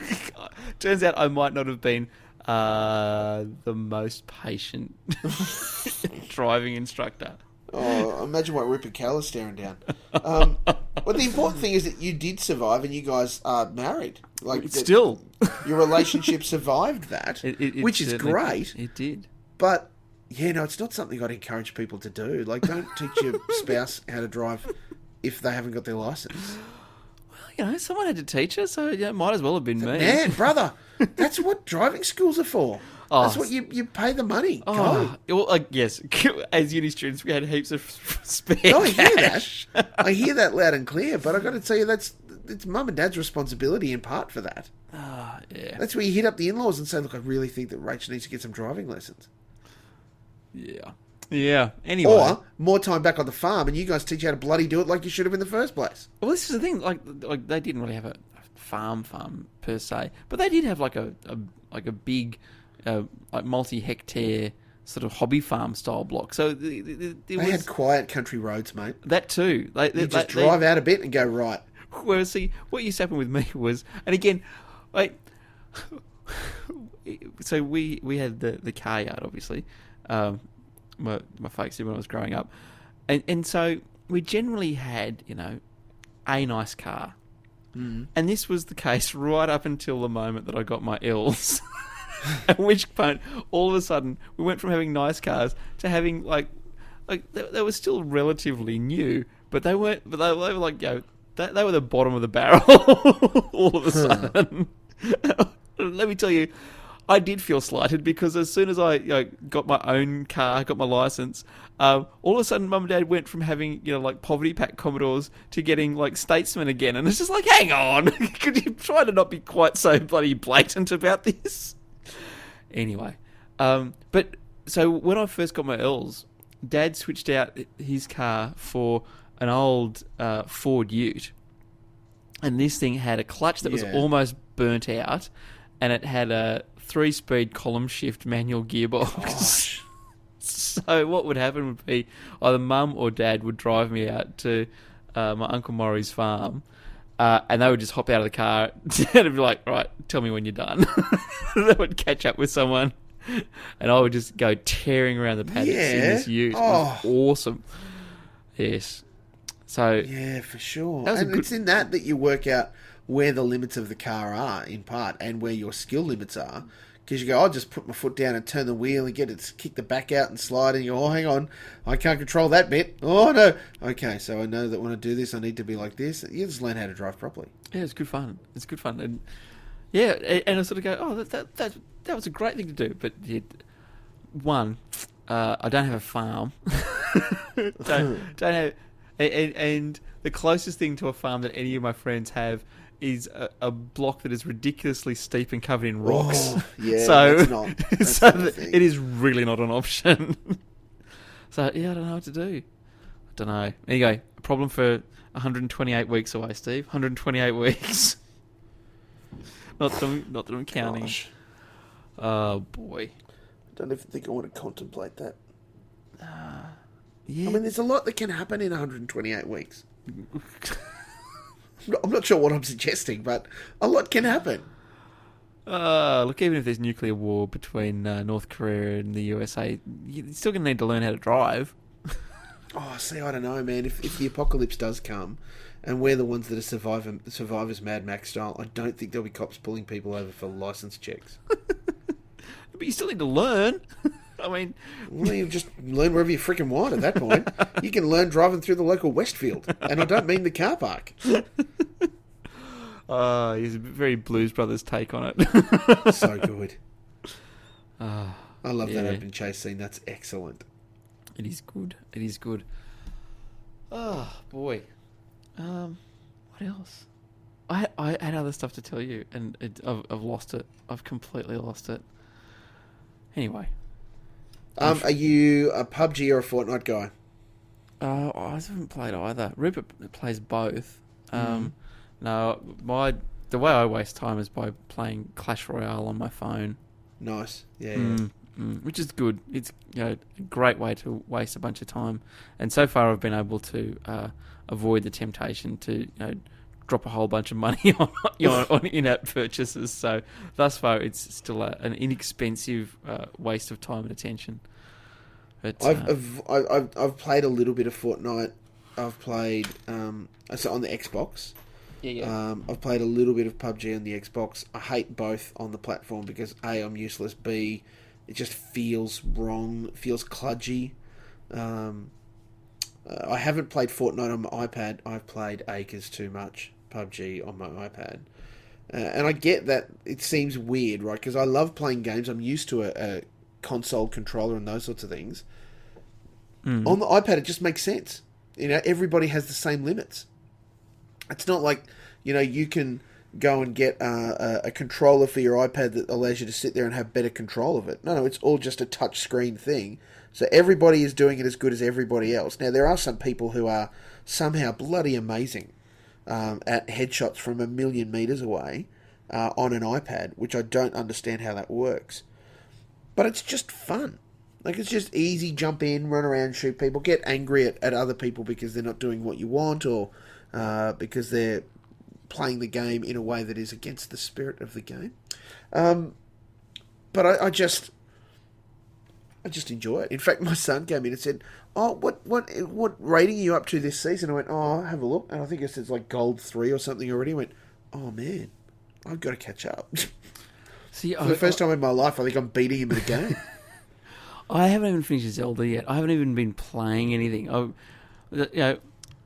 Turns out I might not have been uh, the most patient driving instructor. oh imagine what Rupert Kell is staring down. Um, well, the important thing is that you did survive, and you guys are married. Like Still, your relationship survived that, It- it- it which is great. did. It did. But yeah, no, it's not something I'd encourage people to do. Like, don't teach your spouse how to drive if they haven't got their license. You know, someone had to teach her, so yeah, it might as well have been me. Man, brother, that's what driving schools are for. Oh, that's what you you pay the money. Oh, well, uh, yes. As uni students, we had heaps of spare No, I hear cash. that. I hear that loud and clear. But I've got to tell you, that's it's mum and dad's responsibility in part for that. Ah, yeah, That's where you hit up the in-laws and say, "Look, I really think that Rachel needs to get some driving lessons." yeah, yeah. Anyway, Or more time back on the farm, and you guys teach you how to bloody do it like you should have in the first place. well, this is the thing. Like, like they didn't really have a farm farm per se, but they did have like a, a like a big, uh, like multi-hectare sort of hobby farm style block. So the, the, there They was had quiet country roads, mate. that too. They, You they, just they- drive out a bit and go right. Whereas, see, what used to happen with me was, and again, like, so we we had the the car yard, obviously, um, my my folks did when I was growing up, and and so we generally had, you know, a nice car, Mm. and this was the case right up until the moment that I got my ills. At which point, all of a sudden, we went from having nice cars to having like, like they, they were still relatively new, but they weren't. But they, they were like, you know, they, they were the bottom of the barrel. all of a sudden, let me tell you, I did feel slighted because as soon as I you know, got my own car, got my license, um, all of a sudden, mum and dad went from having you know like poverty pack Commodores to getting like statesmen again, and it's just like, hang on, could you try to not be quite so bloody blatant about this? Anyway, um, but so when I first got my L's, Dad switched out his car for an old uh, Ford Ute, and this thing had a clutch that was almost burnt out, and it had a three-speed column shift manual gearbox. So what would happen would be either mum or dad would drive me out to uh, my uncle Maury's farm, uh, and they would just hop out of the car and be like, "Right, tell me when you're done." they would catch up with someone, and I would just go tearing around the paddocks in this ute. Oh. awesome. Yes. So Yeah, for sure. That was a and good- it's in that that you work out where the limits of the car are, in part, and where your skill limits are. Because you go, I'll just put my foot down and turn the wheel and get it kick the back out and slide, and you go, oh, hang on, I can't control that bit. Oh, no. Okay, so I know that when I do this, I need to be like this. You just learn how to drive properly. Yeah, it's good fun. It's good fun, and yeah, and I sort of go, oh, that that that, that was a great thing to do. But one, uh, I don't have a farm. don't don't have, and, and the closest thing to a farm that any of my friends have is a, a block that is ridiculously steep and covered in oh, rocks. Oh, yeah, so that's not- that's so not a that thing. it is really not an option. so yeah, I don't know what to do. I don't know. There Anyway, a problem for 128 weeks away, Steve. 128 weeks. not that I'm, not that I'm counting. Gosh. Oh boy. I don't even think I want to contemplate that. Yeah. I mean, there's a lot that can happen in 128 weeks. I'm not- sure what I'm suggesting, but a lot can happen. Uh, look, even if there's nuclear war between uh, North Korea and the USA, you're still going to need to learn how to drive. Oh, see, I don't know, man. If, if the apocalypse does come, and we're the ones that are surviving, survivors Mad Max style, I don't think there'll be cops pulling people over for license checks. But you still need to learn. I mean, well, you just learn wherever you freaking want at that point. You can learn driving through the local Westfield, and I don't mean the car park. uh, he's a very Blues Brothers take on it. So good. Ah, I love that open chase scene. That's excellent. it is good. It is good. Oh boy. Um, what else? I I had other stuff to tell you, and it, I've I've lost it. I've completely lost it. Anyway, Um, are you a PUBG or a Fortnite guy? Uh, I haven't played either. Rupert plays both. Um, No, my the way I waste time is by playing Clash Royale on my phone, Nice. Yeah. yeah. mm, mm, which is good. It's you know a great way to waste a bunch of time. And so far, I've been able to uh, avoid the temptation to you know drop a whole bunch of money on you know, on in-app purchases. So thus far, it's still a, an inexpensive uh, waste of time and attention. But I've, uh, I've, I've I've I've played a little bit of Fortnite. I've played um so on the Xbox. yeah, yeah. Um, I've played a little bit of PUBG on the Xbox. I hate both on the platform because a I'm useless. B it just feels wrong. Feels cludgy. Um, uh, I haven't played Fortnite on my iPad. I've played Acres too much PUBG on my iPad. Uh, and I get that it seems weird, right? Because I love playing games. I'm used to a, a console controller and those sorts of things. Mm. On the iPad, it just makes sense. You know, everybody has the same limits. It's not like you know you can go and get uh, a, a controller for your iPad that allows you to sit there and have better control of it. No, no, it's all just a touch screen thing. So everybody is doing it as good as everybody else. Now there are some people who are somehow bloody amazing um, at headshots from a million meters away uh, on an iPad, which I don't understand how that works. But it's just fun. Like it's just easy, jump in, run around, shoot people, get angry at, at other people because they're not doing what you want or uh, because they're playing the game in a way that is against the spirit of the game. Um, but I, I just, I just enjoy it. In fact, my son came in and said, "Oh, what what what rating are you up to this season?" I went, "Oh, have a look," and I think it says like gold three or something already. I went, "Oh man, I've got to catch up." See, For the first time in my life, I think I'm beating him at a game. I haven't even finished Zelda yet. I haven't even been playing anything. I, you know,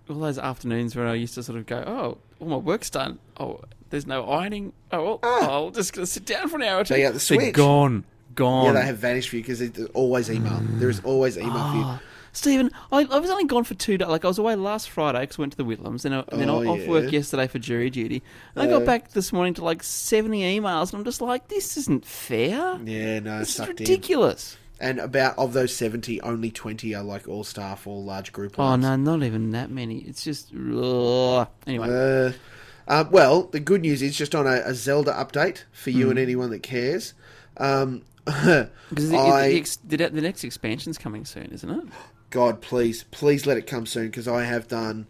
all those afternoons when I used to sort of go, oh, all my work's done. Oh, there's no ironing. Oh, well, Ah. I'll just sit down for an hour or two. They got the They're Switch. gone, gone. yeah, they have vanished for you because there's always email. There is always email for you. Ah. Stephen, I, I was only gone for two days. Like I was away last Friday because I went to the Whitlams, and, I, and then Oh, off yeah. work yesterday for jury duty. And I got back this morning to like seventy emails, and I'm just like, this isn't fair. Yeah, no, This is sucked in. ridiculous. And about of those seventy, only twenty are like all staff or large group. Oh no, not even that many. It's just ugh. anyway. Uh, uh, well, the good news is just on a, a Zelda update for you and anyone that cares. Um, Because the, I- the, the, the next expansion's coming soon, isn't it? God, please, please let it come soon because I have done.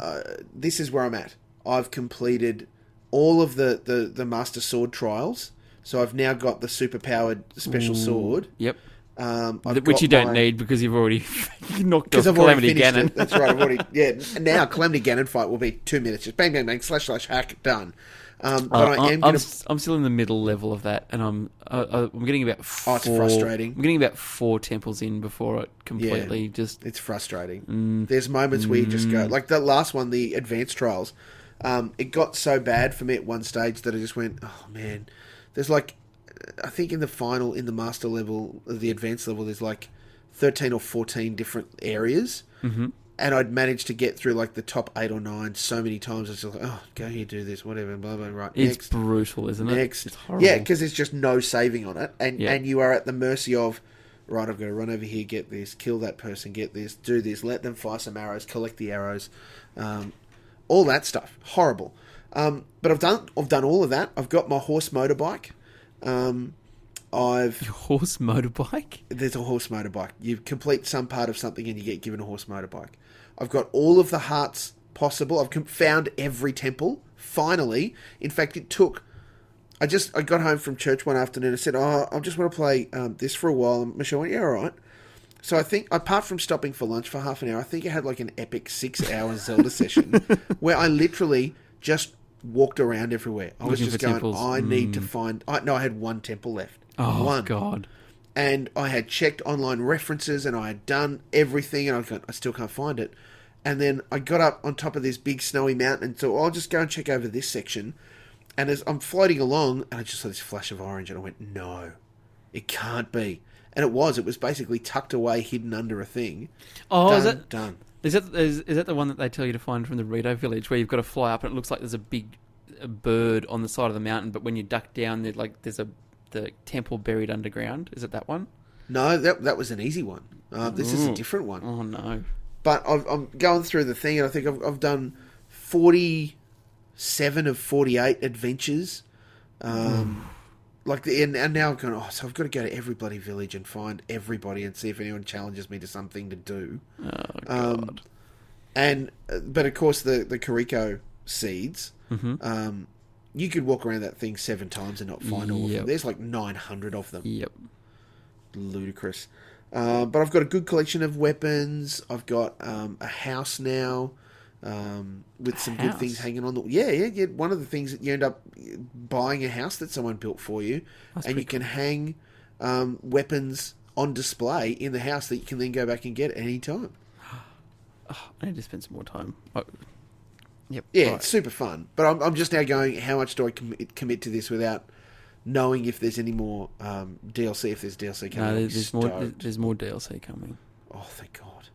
Uh, this is where I'm at. I've completed all of the, the, the Master Sword trials, so I've now got the super powered special sword. Yep. Um, Which you don't my- need because you've already knocked off I've Calamity Ganon. it. That's right. I've already yeah. And now Calamity Ganon fight will be two minutes. Just bang bang bang slash slash hack done. Um, but Uh, I am I'm, s- I'm still in the middle level of that, and I'm uh, uh, I'm getting about four, Oh, it's frustrating. I'm getting about four temples in before it completely just. It's frustrating. Mm. There's moments where you just go like the last one, the advanced trials. Um, it got so bad for me at one stage that I just went, oh man. There's like, I think in the final, in the master level, the advanced level, there's like thirteen or fourteen different areas. Mm-hmm. And I'd managed to get through like the top eight or nine so many times. It's just like, oh, go here, do this, whatever, blah blah. Right, It's next, brutal, isn't it? next, It's horrible. yeah, because there's just no saving on it, and Yeah. and you are at the mercy of, right, I've got to run over here, get this, kill that person, get this, do this, let them fire some arrows, collect the arrows, um, all that stuff, horrible. Um, but I've done, I've done all of that. I've got my horse motorbike. Um, I've Your horse motorbike. there's a horse motorbike. You complete some part of something and you get given a horse motorbike. I've got all of the hearts possible. I've found every temple. Finally, in fact, it took. I just I got home from church one afternoon. and said, "Oh, I just want to play um, this for a while." And Michelle went, "Yeah, all right." So I think, apart from stopping for lunch for half an hour, I think I had like an epic six-hour Zelda session where I literally just walked around everywhere. I was Looking just going, temples. "I need to find." I, no, I had one temple left. Oh one God. And I had checked online references and I had done everything and I, I still can't find it. And then I got up on top of this big snowy mountain and thought, I'll just go and check over this section. And as I'm floating along, and I just saw this flash of orange, and I went, no, it can't be. And it was. It was basically tucked away, hidden under a thing. Oh, done, is that done. is that is, is that the one that they tell you to find from the Rito village, where you've got to fly up and it looks like there's a big a bird on the side of the mountain, but when you duck down, there like there's a the temple buried underground. Is it that one? No, that that was an easy one. Uh, this is a different one. Oh no. But I've, I'm going through the thing, and I think I've, I've done 47 of 48 adventures. Um, like the, and, and now I'm going, oh, so I've got to go to every bloody village and find everybody and see if anyone challenges me to something to do. Oh Um, God. And uh, but of course the the Korok seeds, hmm um, you could walk around that thing seven times and not find all of Yep. them. There's like 900 of them Yep. ludicrous. Uh, but I've got a good collection of weapons. I've got um, a house now um, with some good things hanging on the. Yeah, yeah, yeah. One of the things that you end up buying a house that someone built for you, That's and you can hang um, weapons on display in the house that you can then go back and get at any time. Oh, I need to spend some more time. Oh. Yep. Yeah, right. it's super fun. But I'm, I'm just now going. How much do I commit, commit to this without knowing if there's any more um, DLC? If there's DLC coming, No, there's, there's more. There's more DLC coming. Oh, thank God.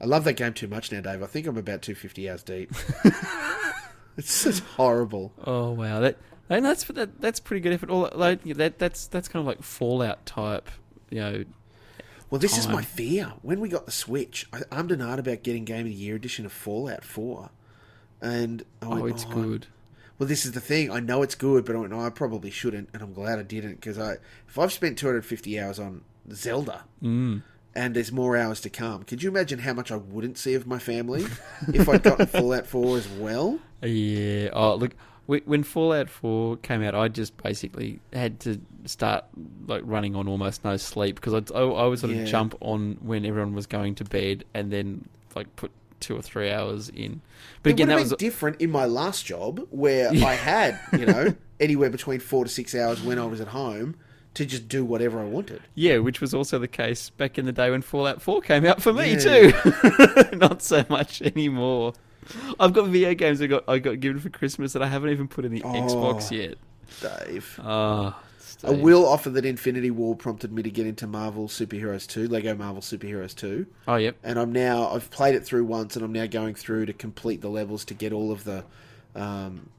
I love that game too much now, Dave. I think I'm about 250 hours deep. it's just horrible. Oh wow, that and that's that, that's pretty good effort. All like, that that's that's kind of like Fallout type, you know. Well, this is my fear. When we got the Switch, I and ahed about getting Game of the Year edition of Fallout 4. And I Oh, went, it's good. Well, this is the thing. I know it's good, but I went, no, I probably shouldn't. And I'm glad I didn't because I, if I've spent 250 hours on Zelda Mm. and there's more hours to come, could you imagine how much I wouldn't see of my family if I'd gotten Fallout 4 as well? Yeah. Oh, look. When Fallout Four came out, I just basically had to start like running on almost no sleep because I, I would sort Yeah. of jump on when everyone was going to bed and then like put two or three hours in. But it again, that was different in my last job where I had, you know, anywhere between four to six hours when I was at home to just do whatever I wanted. yeah, which was also the case back in the day when Fallout Four came out for me Yeah. too. Not so much anymore. I've got video games I got I got given for Christmas that I haven't even put in the Oh. Xbox yet. Dave. Ah, I will offer that Infinity War prompted me to get into Marvel Superheroes 2, Lego Marvel Superheroes 2. Oh, yep. And I'm now, I've played it through once and I'm now going through to complete the levels to get all of the um,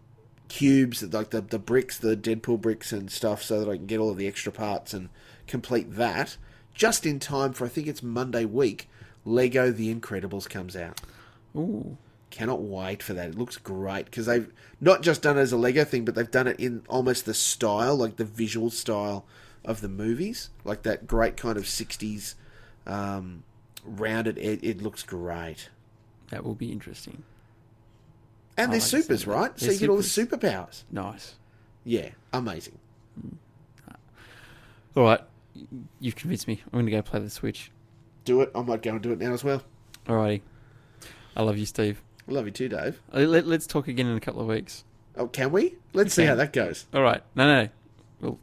cubes, like the, the bricks, the Deadpool bricks and stuff, so that I can get all of the extra parts and complete that. Just in time for, I think it's Monday week, Lego The Incredibles comes out. Ooh. Cannot wait for that. It looks great because they've not just done it as a Lego thing, but they've done it in almost the style, like the visual style of the movies, like that great kind of '60s um, rounded. It, it looks great, That will be interesting. and I they're like supers, right? So They're you get all the superpowers. Nice. Yeah, amazing. All right, you've convinced me. I'm going to go play the Switch. Do it. I might go and do it now as well. Alrighty. I love you, Steve. Love you too, Dave. Uh, Let, us talk again in a couple of weeks. Oh, can we? Let's see how that goes. All right. No, no. We'll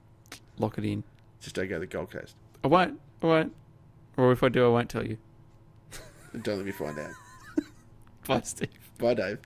lock it in. Just don't go to the Gold Coast. I won't. I won't. Or if I do, I won't tell you. Don't let me find out. Bye, Steve. Bye, Dave.